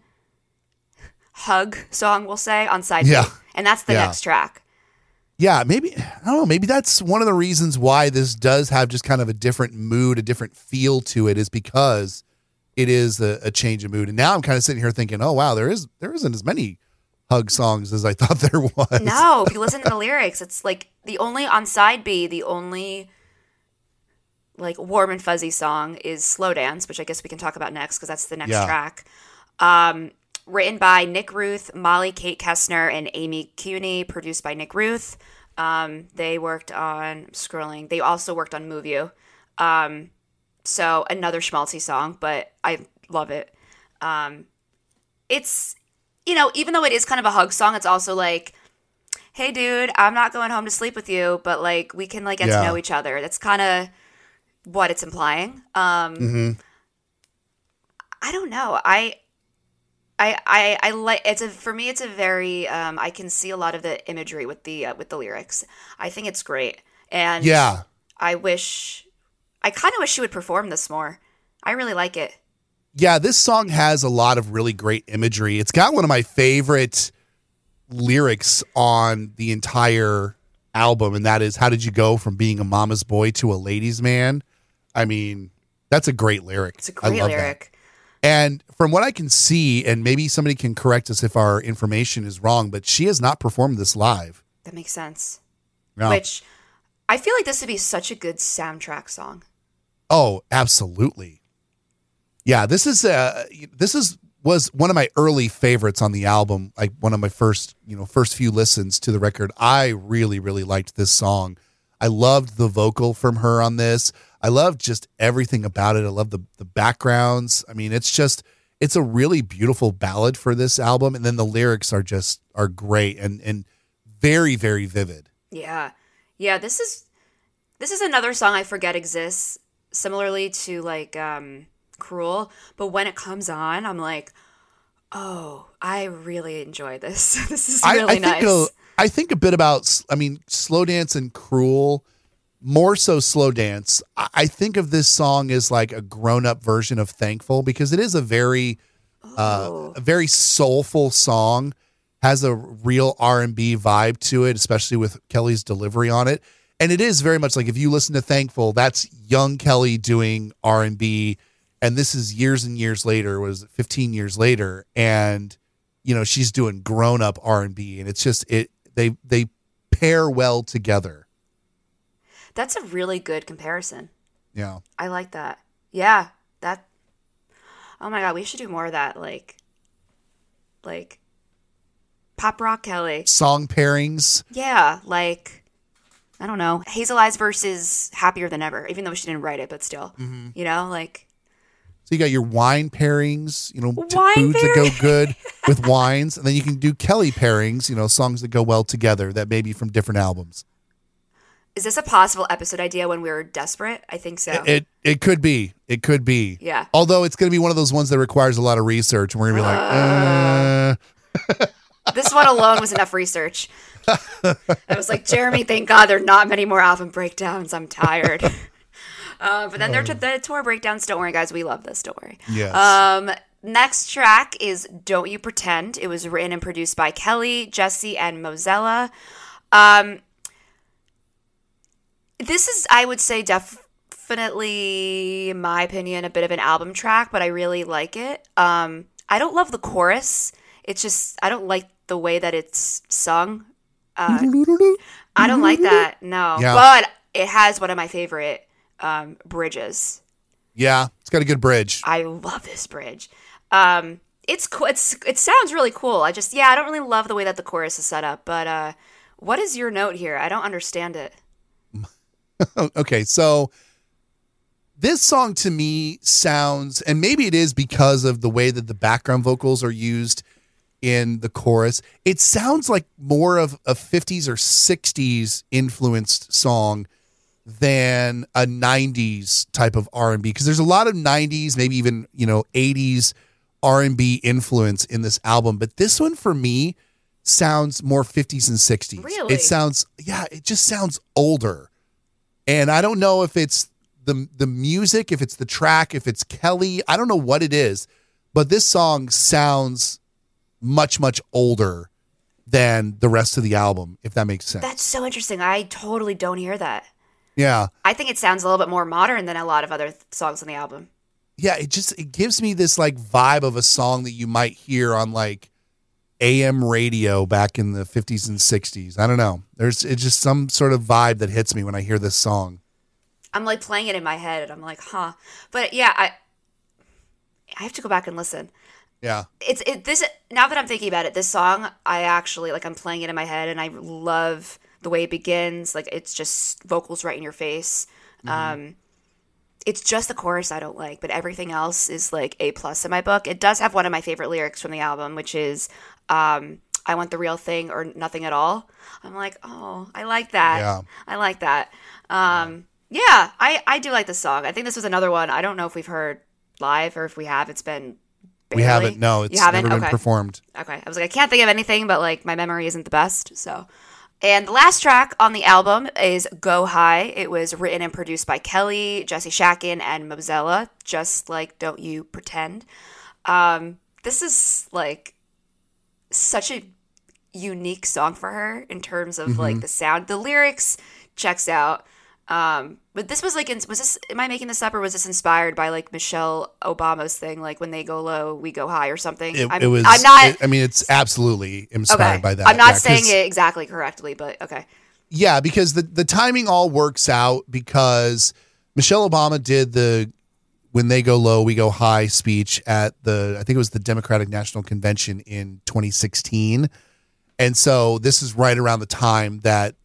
hug song we'll say on side Yeah. B, and that's the Yeah. next track. yeah maybe i don't know maybe that's one of the reasons why this does have just kind of a different mood a different feel to it is because it is a, a change of mood and now i'm kind of sitting here thinking oh wow there is there isn't as many hug songs as i thought (laughs) there was No, if you listen to the lyrics, it's like the only on side B, the only like warm and fuzzy song is "Slow Dance," which I guess we can talk about next because that's the next Yeah. track. Um, written by Nick Ruth, Molly Kate Kestner, and Amy Kuney. Produced by Nick Ruth. Um, they worked on I'm scrolling. They also worked on "Move You." Um, so another schmaltzy song, but I love it. Um, it's you know, even though it is kind of a hug song, it's also like, hey, dude, I'm not going home to sleep with you, but like we can like get Yeah. to know each other. That's kind of what it's implying. Um, Mm-hmm. I don't know. I. I, I, I like it's a for me it's a very um, I can see a lot of the imagery with the uh, with the lyrics. I think it's great, and yeah I wish I kind of wish she would perform this more. I really like it. Yeah, this song has a lot of really great imagery. It's got one of my favorite lyrics on the entire album, and that is "How did you go from being a mama's boy to a ladies' man?" I mean, that's a great lyric. It's a great lyric. That. And from what I can see, and maybe somebody can correct us if our information is wrong, but she has not performed this live. That makes sense. No. Which I feel like this would be such a good soundtrack song. Oh, absolutely. Yeah, this is uh this is was one of my early favorites on the album, like one of my first, you know, first few listens to the record. I really really liked this song. I loved the vocal from her on this. I love just everything about it. I love the the backgrounds. I mean, it's just it's a really beautiful ballad for this album and then the lyrics are just are great and and very very vivid. Yeah. Yeah, this is this is another song I forget exists similarly to like um Cruel, but when it comes on, I'm like, "Oh, I really enjoy this. (laughs) this is really I, I nice." I think a bit about I mean, Slow Dance and Cruel more so slow dance. I think of this song as like a grown up version of Thankful because it is a very, uh, a very soulful song, has a real R and B vibe to it, especially with Kelly's delivery on it. And it is very much like if you listen to Thankful, that's young Kelly doing R and B, and this is years and years later. Was 15 years later, and you know she's doing grown up R and B, and it's just it they they pair well together. That's a really good comparison. Yeah. I like that. Yeah, that. Oh my god, we should do more of that. Like, like, pop rock Kelly. song pairings. Yeah, like, I don't know, Hazel Eyes versus Happier Than Ever. Even though she didn't write it, but still, Mm-hmm. you know, like, So you got your wine pairings, you know, foods that go good (laughs) with wines, and then you can do Kelly pairings, you know, songs that go well together that may be from different albums. Is this a possible episode idea when we were desperate? I think so. It it could be, it could be. Yeah. Although it's going to be one of those ones that requires a lot of research, and we're going to be like, uh, this one alone was enough research. I was like, Jeremy, thank God there are not many more album breakdowns. I'm tired. (laughs) uh, but then there are the tour breakdowns. Don't worry, guys. We love this. Don't worry. yes, Um, next track is "Don't You Pretend." It was written and produced by Kelly, Jesse, and Mozella. Um, this is, I would say, definitely, in my opinion, a bit of an album track, but I really like it. Um, I don't love the chorus. It's just I don't like the way that it's sung. I don't like that. No, (laughs) Yeah. but it has one of my favorite um, bridges. yeah, it's got a good bridge. I love this bridge. Um, it's cool. It's it sounds really cool. I just yeah, I don't really love the way that the chorus is set up. But uh, what is your note here? I don't understand it. (laughs) okay, so this song to me sounds, and maybe it is because of the way that the background vocals are used in the chorus. It sounds like more of a 50s or 60s influenced song than a 90s type of R&B because there's a lot of 90s, maybe even, you know, 80s R&B influence in this album, but this one for me sounds more 50s and 60s. Really? It sounds yeah, it just sounds older. And I don't know if it's the the music, if it's the track, if it's Kelly, I don't know what it is, but this song sounds much much older than the rest of the album, if that makes sense. That's so interesting. I totally don't hear that. yeah. I think it sounds a little bit more modern than a lot of other th- songs on the album. Yeah, it just it gives me this like vibe of a song that you might hear on like AM radio back in the 50s and 60s. I don't know. There's it's just some sort of vibe that hits me when I hear this song. I'm like playing it in my head, and I'm like, huh. But yeah, I I have to go back and listen. Yeah. it's it this now that I'm thinking about it, this song I actually like I'm playing it in my head and I love the way it begins. Like it's just vocals right in your face. Um it's just the chorus I don't like, but everything else is like A plus in my book. It does have one of my favorite lyrics from the album, which is um I want the real thing or nothing at all. I'm like, oh, I like that. Yeah. I like that. Um yeah, I I do like this song. I think this was another one. I don't know if we've heard live or if we have. It's been We haven't. No, it's you haven't? never been okay. performed. Okay. I was like, I can't think of anything, but like my memory isn't the best. So, and the last track on the album is Go High. It was written and produced by Kelly, Jesse Shatkin, and Mozella, just like Don't You Pretend. Um, this is like such a unique song for her in terms of Mm-hmm. like the sound. The lyrics checks out. Um, but this was like, was this? Am I making this up, or was this inspired by like Michelle Obama's thing, like when they go low, we go high, or something? It, I'm, it was. I'm not. it- I mean, it's absolutely inspired okay. by that. I'm not Yeah, saying it exactly correctly, but okay. Yeah, because the the timing all works out because Michelle Obama did the when they go low, we go high speech at the I think it was the Democratic National Convention in 2016. And so this is right around the time that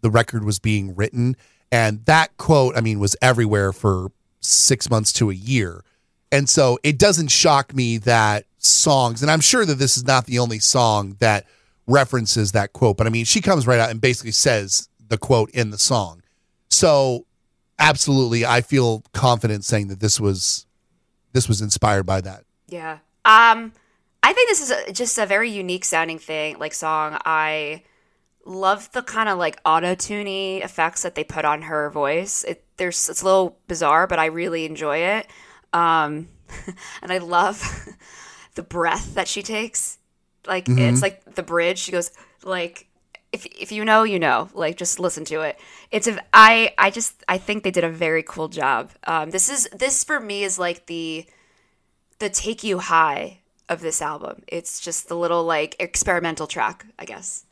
the record was being written and that quote I mean was everywhere for 6 months to a year. And so it doesn't shock me that songs and I'm sure that this is not the only song that references that quote, but I mean she comes right out and basically says the quote in the song. So absolutely I feel confident saying that this was this was inspired by that. Yeah. Um, I think this is a, just a very unique sounding thing, like song. I love the kind of like auto tuney effects that they put on her voice. It there's it's a little bizarre, but I really enjoy it. Um, (laughs) and I love (laughs) the breath that she takes. Like it's like the bridge. She goes like if if you know, you know. Like just listen to it. It's a I I just I think they did a very cool job. Um, this is this for me is like the the take you high of this album. It's just the little like experimental track, I guess.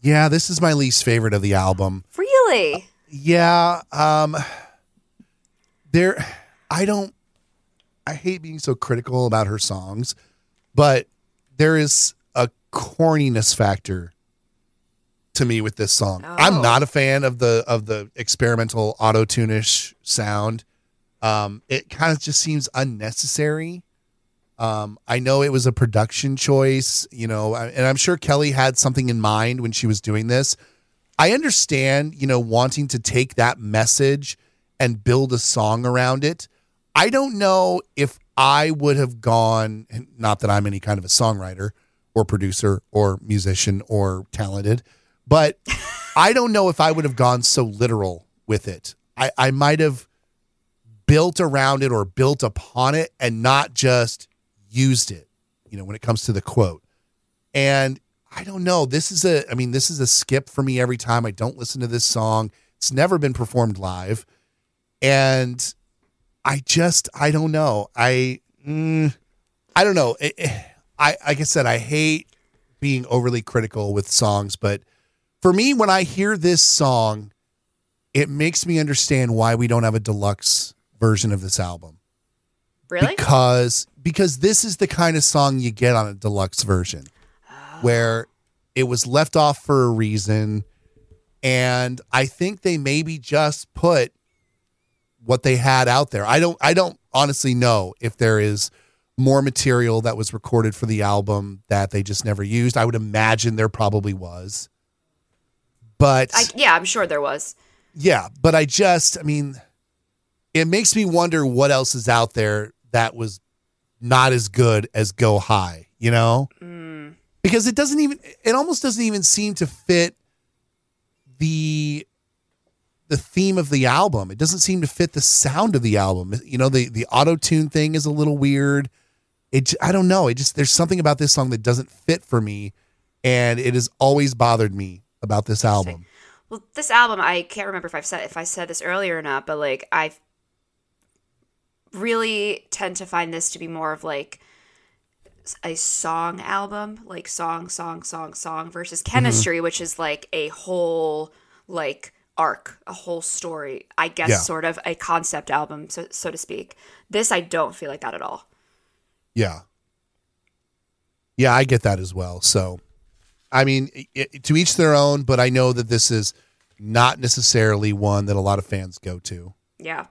Yeah, this is my least favorite of the album. Really? Yeah, um there I don't I hate being so critical about her songs, but there is a corniness factor to me with this song. I'm Oh. not a fan of the of the experimental auto tunish sound. Um it kind of just seems unnecessary. Um I know it was a production choice, you know, and I'm sure Kelly had something in mind when she was doing this. I understand, you know, wanting to take that message and build a song around it. I don't know if I would have gone, and not that I'm any kind of a songwriter or producer or musician or talented, but I don't know if I would have gone so literal with it. I, I might have built around it or built upon it and not just used it, you know, when it comes to the quote. And I don't know. This is a, I mean, this is a skip for me every time I don't listen to this song. It's never been performed live. And I just, I don't know. I, mm, I don't know. It- it- I, like I said, I hate being overly critical with songs, but for me, when I hear this song, it makes me understand why we don't have a deluxe version of this album. Really? because because this is the kind of song you get on a deluxe version oh. where it was left off for a reason. And i think they maybe just put what they had out there. I don't i don't honestly know if there is more material that was recorded for the album that they just never used. I would imagine there probably was but I, yeah, I'm sure there was. yeah, but I just, I mean, it makes me wonder what else is out there that was not as good as Go High, you know? Mm. Because it doesn't even, it almost doesn't even seem to fit the the theme of the album. It doesn't seem to fit the sound of the album. You know, the the auto tune thing is a little weird. It I don't know. It just there's something about this song that doesn't fit for me, and it has always bothered me about this album. Well, this album, I can't remember if I've said if I said this earlier or not, but like I really tend to find this to be more of like a song album, like song, song, song, song versus mm-hmm. chemistry, which is like a whole like arc, a whole story. I guess Yeah. sort of a concept album, so so to speak. This I don't feel like that at all. Yeah. Yeah, I get that as well. So, I mean, i to each their own, but I know that this is not necessarily one that a lot of fans go to. Yeah.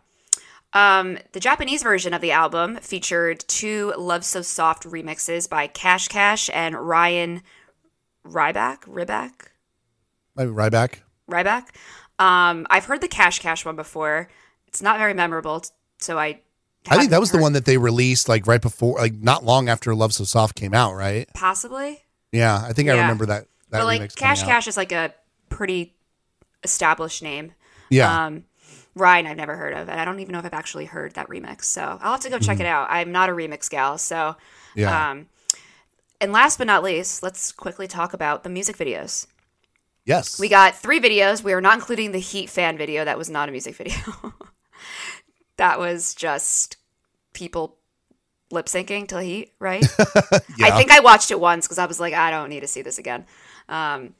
Um, the Japanese version of the album featured two Love So Soft remixes by Cash Cash and Ryan Riback. Riback? Maybe Riback. Riback. Um, I've heard the Cash Cash one before. It's not very memorable, so I. I think that was the one that they released like right before, like not long after Love So Soft came out, right? Possibly. Yeah, I think I Yeah. remember that. That but like remix Cash out. Cash is like a pretty established name. Yeah, Um, Ryan, I've never heard of, and I don't even know if I've actually heard that remix. So I'll have to go check it out. I'm not a remix gal, so yeah. Um, And last but not least, let's quickly talk about the music videos. Yes. We got three videos. We are not including the Heat fan video. That was not a music (laughs) video. that was just people lip syncing to Heat, right? (laughs) Yeah. I think I watched it once because I was like, I don't need to see this again. Um,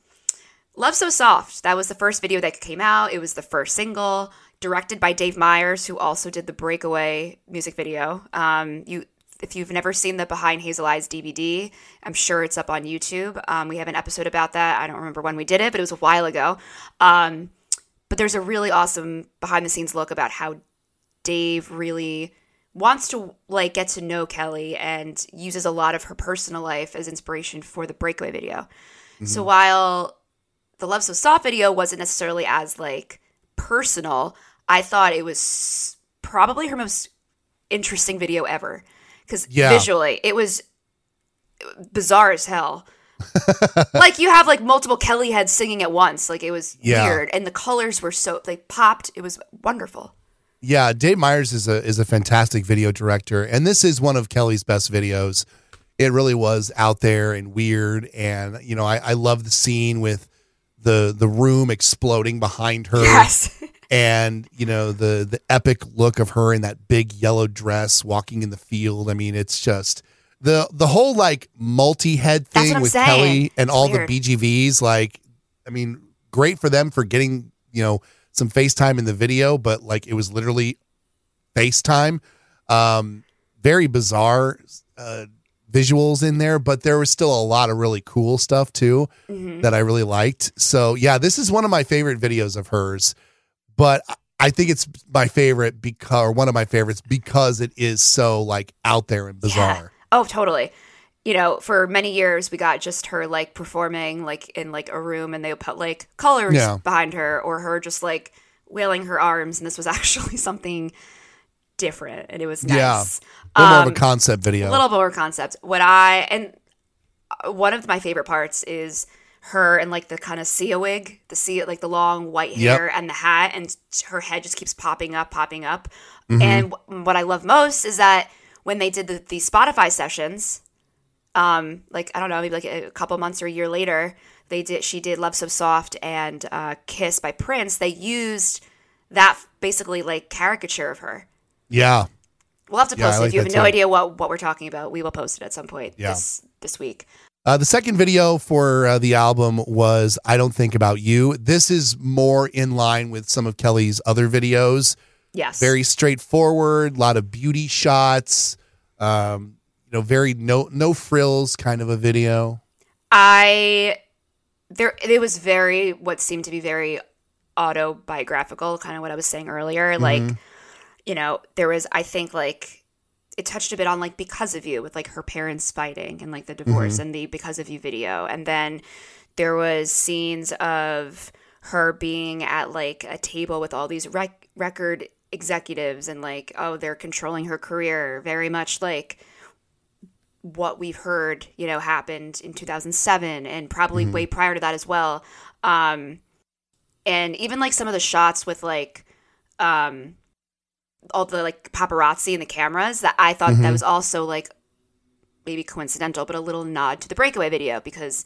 Love So Soft. That was the first video that came out. It was the first single, directed by Dave Meyers, who also did the Breakaway music video. Um, you, if you've never seen the Behind Hazel Eyes DVD, I'm sure it's up on YouTube. Um, we have an episode about that. I don't remember when we did it, but it was a while ago. Um, but there's a really awesome behind the scenes look about how Dave really wants to like get to know Kelly and uses a lot of her personal life as inspiration for the breakaway video. So mm-hmm. while the Love So Soft video wasn't necessarily as like personal, I thought it was probably her most interesting video ever because Yeah. visually it was bizarre as hell. (laughs) like you have like multiple Kelly heads singing at once. Like it was Yeah. weird, and the colors were so they popped. It was wonderful. Yeah, Dave Meyers is a is a fantastic video director, and this is one of Kelly's best videos. It really was out there and weird, and you know, I, I love the scene with the the room exploding behind her, Yes. (laughs) and you know the the epic look of her in that big yellow dress walking in the field. I mean, it's just the the whole like multi head thing with saying. Kelly and It's all weird. the BGVs. Like, I mean, great for them for getting you know some FaceTime in the video, but like it was literally FaceTime. Um, very bizarre uh, visuals in there, but there was still a lot of really cool stuff too Mm-hmm. that I really liked. So yeah, this is one of my favorite videos of hers, but I- I think it's my favorite because, or one of my favorites because it is so like out there and bizarre. Oh, totally. You know, for many years we got just her like performing like in like a room and they would put like colors Yeah. behind her or her just like wailing her arms and this was (laughs) actually something different and it was Yeah. nice. A little more of Um, a concept video. a little more concept. What I and uh, one of my favorite parts is her and like the kind of sea wig, the sea like the long white Yep. hair and the hat, and her head just keeps popping up, popping up. Mm-hmm. And w- what I love most is that when they did the, the Spotify sessions, um, like I don't know, maybe like a couple months or a year later, they did. She did "Love So Soft" and uh, "Kiss" by Prince. They used that basically like caricature of her. yeah. We'll have to Yeah, post it. like if you have no too. idea what, what we're talking about, we will post it at some point Yeah. this this week. Uh, the second video for uh, the album was I Don't Think About You. This is more in line with some of Kelly's other videos. Yes. Very straightforward, a lot of beauty shots, um, you know, very no no frills kind of a video. I there it was very what seemed to be very autobiographical, kind of what I was saying earlier. Mm-hmm. Like, you know, there was I think like it touched a bit on like because of you with like her parents fighting and like the mm-hmm. divorce and the because of you video. And then there was scenes of her being at like a table with all these rec- record executives and like oh they're controlling her career very much like what we've heard, you know, happened in 2007 and probably way prior to that as well. Um, and even like some of the shots with like, um, all the like paparazzi and the cameras that I thought that was also like maybe coincidental, but a little nod to the breakaway video because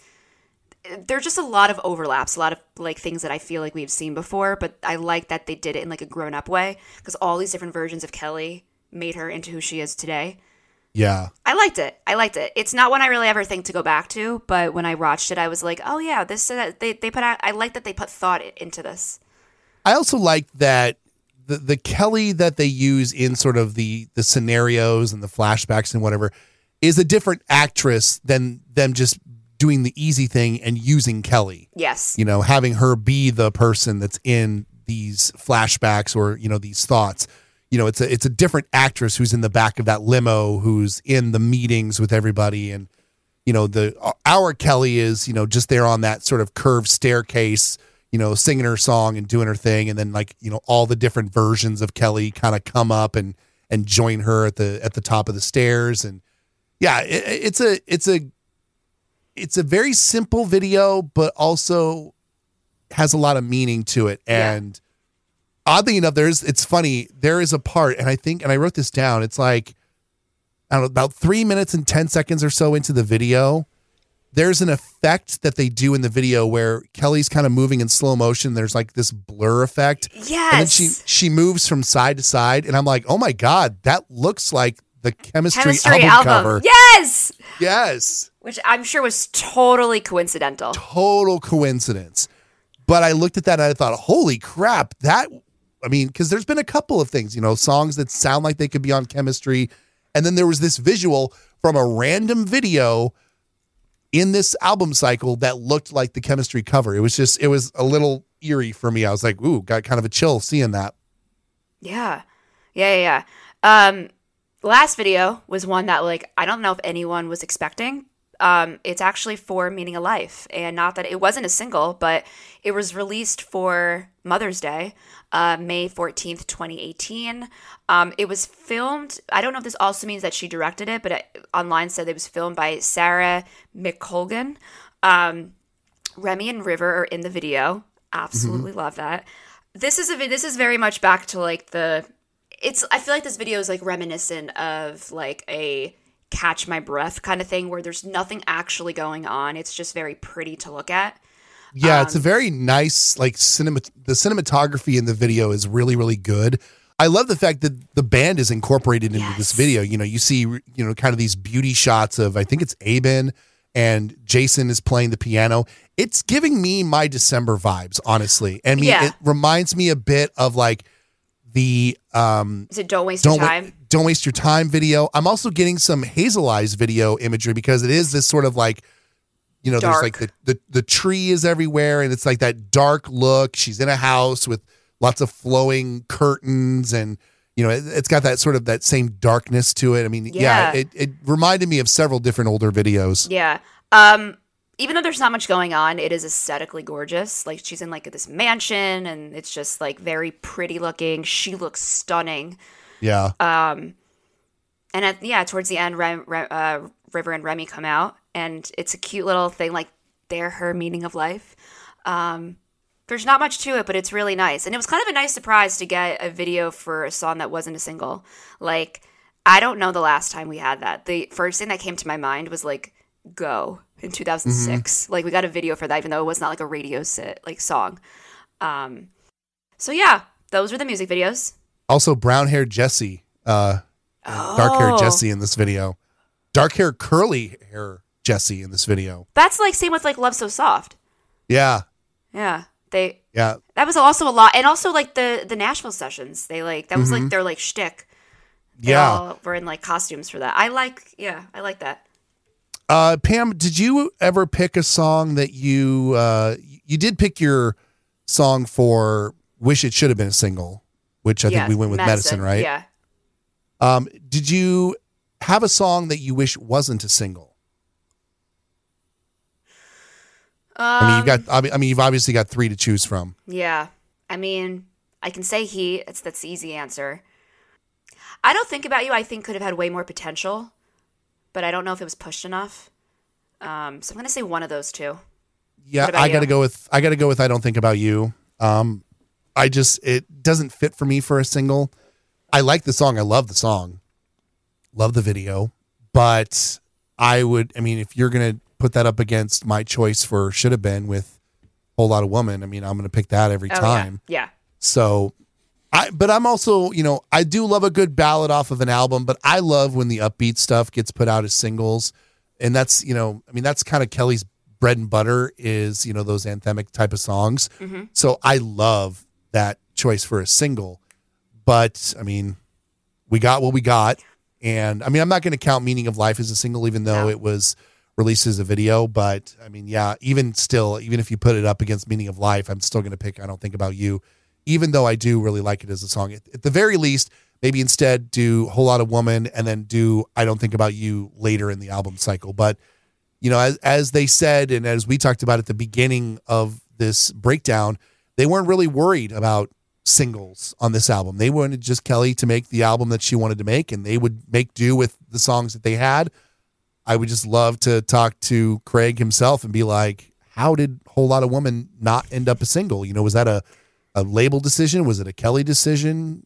there's just a lot of overlaps, a lot of like things that I feel like we've seen before, but I like that they did it in like a grown up way because all these different versions of Kelly made her into who she is today. Yeah. I liked it. I liked it. It's not one I really ever think to go back to, but when I watched it, I was like, oh yeah, this uh, they they put out. I like that they put thought into this. I also like that the the Kelly that they use in sort of the the scenarios and the flashbacks and whatever is a different actress than them just doing the easy thing and using Kelly. Yes. You know, having her be the person that's in these flashbacks or you know these thoughts. You know, it's a it's a different actress who's in the back of that limo who's in the meetings with everybody. And you know the our Kelly is you know just there on that sort of curved staircase you know singing her song and doing her thing. And then like you know all the different versions of Kelly kind of come up and and join her at the at the top of the stairs. And yeah it, it's a it's a it's a very simple video but also has a lot of meaning to it. Yeah. Oddly enough there's it's funny there is a part and I think and I wrote this down it's like I don't know, about three minutes and 10 seconds or so into the video, there's an effect that they do in the video where Kelly's kind of moving in slow motion. There's like this blur effect. Yes. And then she she moves from side to side. And I'm like, oh my God, that looks like the chemistry, Chemistry album, album. cover. Yes. Yes. Which I'm sure was totally coincidental. Total coincidence. But I looked at that and I thought, holy crap, that I mean, because there's been a couple of things, you know, songs that sound like they could be on chemistry. And then there was this visual from a random video in this album cycle that looked like the chemistry cover. It was just, it was a little eerie for me. I was like, ooh, got kind of a chill seeing that. Yeah. Yeah, yeah, yeah. Um last video was one that like I don't know if anyone was expecting. Um it's actually for Meaning of Life and not that it wasn't a single, but it was released for Mother's Day, uh May 14th, 2018. Um it was filmed, I don't know if this also means that she directed it, but it, online said it was filmed by Sarah McColgan. Um Remy and River are in the video. Absolutely love that. This is a this is very much back to like the it's I feel like this video is like reminiscent of like a catch my breath kind of thing where there's nothing actually going on. It's just very pretty to look at. Yeah, it's a very nice like cinema. The cinematography in the video is really really good. I love the fact that the band is incorporated into this video. You know, you see you know kind of these beauty shots of I think it's Aben and Jason is playing the piano. It's giving me my December vibes, honestly. I mean, Yeah. it reminds me a bit of like the um Is it don't waste don't your time? Don't waste your time video. I'm also getting some Hazel Eyes video imagery because it is this sort of like you know Dark. there's like the, the the tree is everywhere and it's like that dark look. She's in a house with lots of flowing curtains and you know it, it's got that sort of that same darkness to it. I mean, yeah, Yeah. it it reminded me of several different older videos. Yeah. Um even though there's not much going on, it is aesthetically gorgeous. Like she's in like this mansion and it's just like very pretty looking. She looks stunning. Yeah. Um, And at, yeah, towards the end, Rem, Rem, uh, River and Remy come out, and it's a cute little thing. Like they're her meaning of life. Um, there's not much to it, but it's really nice, and it was kind of a nice surprise to get a video for a song that wasn't a single. Like I don't know the last time we had that. The first thing that came to my mind was like "Go" in 2006. Like we got a video for that, even though it was not like a radio sit like song. Um, so yeah, those were the music videos. Also, brown hair Jessi, uh, dark haired Oh. Jessi in this video. Dark hair, curly hair Jessi in this video. That's like same with like "Love So Soft." Yeah. Yeah, they Yeah. that was also a lot, and also like the the Nashville sessions. They like that was like their like shtick. They Yeah. all were in like costumes for that. I like, yeah, I like that. Uh, Pam, did you ever pick a song that you uh, you did pick your song for "Wish It Should Have Been a Single," which I yeah, think we went with medicine, right? Yeah. Um, did you have a song that you wish wasn't a single? I mean, Um, you've got. I mean- you've obviously got three to choose from. Yeah. I mean, I can say he. It's that's the easy answer. I don't think about you. I think could have had way more potential, but I don't know if it was pushed enough. Um, so I'm gonna say one of those two. Yeah, I got to you? go with. I got to go with. I don't think about you. Um, I just it doesn't fit for me for a single. I like the song. I love the song. Love the video, but I would. I mean, if you're gonna put that up against my choice for should have been with whole lot of woman, I mean, I'm gonna pick that every Oh, time. Yeah. So I but I'm also, you know, I do love a good ballad off of an album, but I love when the upbeat stuff gets put out as singles. And that's, you know, I mean that's kind of Kelly's bread and butter is, you know, those anthemic type of songs. Mm-hmm. So I love that choice for a single. But I mean, we got what we got. And I mean, I'm not going to count Meaning of Life as a single, even though No. it was released as a video. But I mean, yeah, even still, even if you put it up against Meaning of Life, I'm still going to pick I Don't Think About You, even though I do really like it as a song. At, at the very least, maybe instead do a Whole Lot of Woman and then do I Don't Think About You later in the album cycle. But, you know, as, as they said, and as we talked about at the beginning of this breakdown, they weren't really worried about singles on this album. They wanted just Kelly to make the album that she wanted to make, and they would make do with the songs that they had. I would just love to talk to Craig himself and be like, how did Whole Lot of Woman not end up a single? You know, was that a, a label decision? Was it a Kelly decision?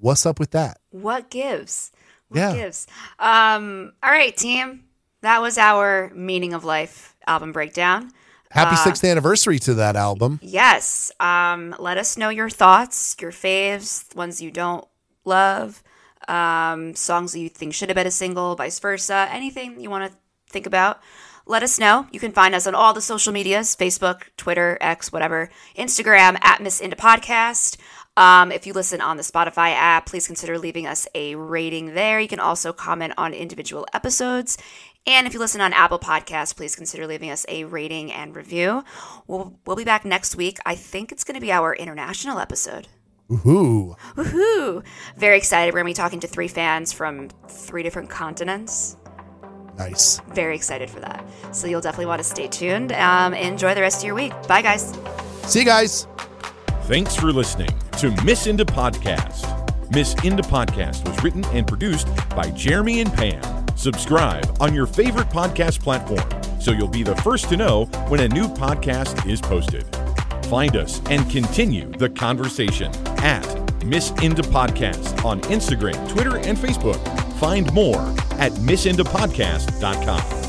What's up with that? What gives? What Yeah. gives? Um, all right, team. That was our Meaning of Life album breakdown. Happy sixth anniversary to that album. Yes. Um, let us know your thoughts, your faves, ones you don't love, um, songs that you think should have been a single, vice versa, anything you want to think about. Let us know. You can find us on all the social medias Facebook, Twitter, X, whatever, Instagram at Miss Inde Podcast. Um, if you listen on the Spotify app, please consider leaving us a rating there. You can also comment on individual episodes. And if you listen on Apple Podcasts, please consider leaving us a rating and review. We'll, we'll be back next week. I think it's going to be our international episode. Ooh. Woohoo! Very excited. We're going to be talking to three fans from three different continents. Nice. Very excited for that. So you'll definitely want to stay tuned. Um, enjoy the rest of your week. Bye, guys. See you guys. Thanks for listening to Miss Inde Podcast. Miss Inde Podcast was written and produced by Jeremy and Pam. Subscribe on your favorite podcast platform so you'll be the first to know when a new podcast is posted. Find us and continue the conversation at Miss Inde Podcast on Instagram, Twitter, and Facebook. Find more at missindepodcast.com.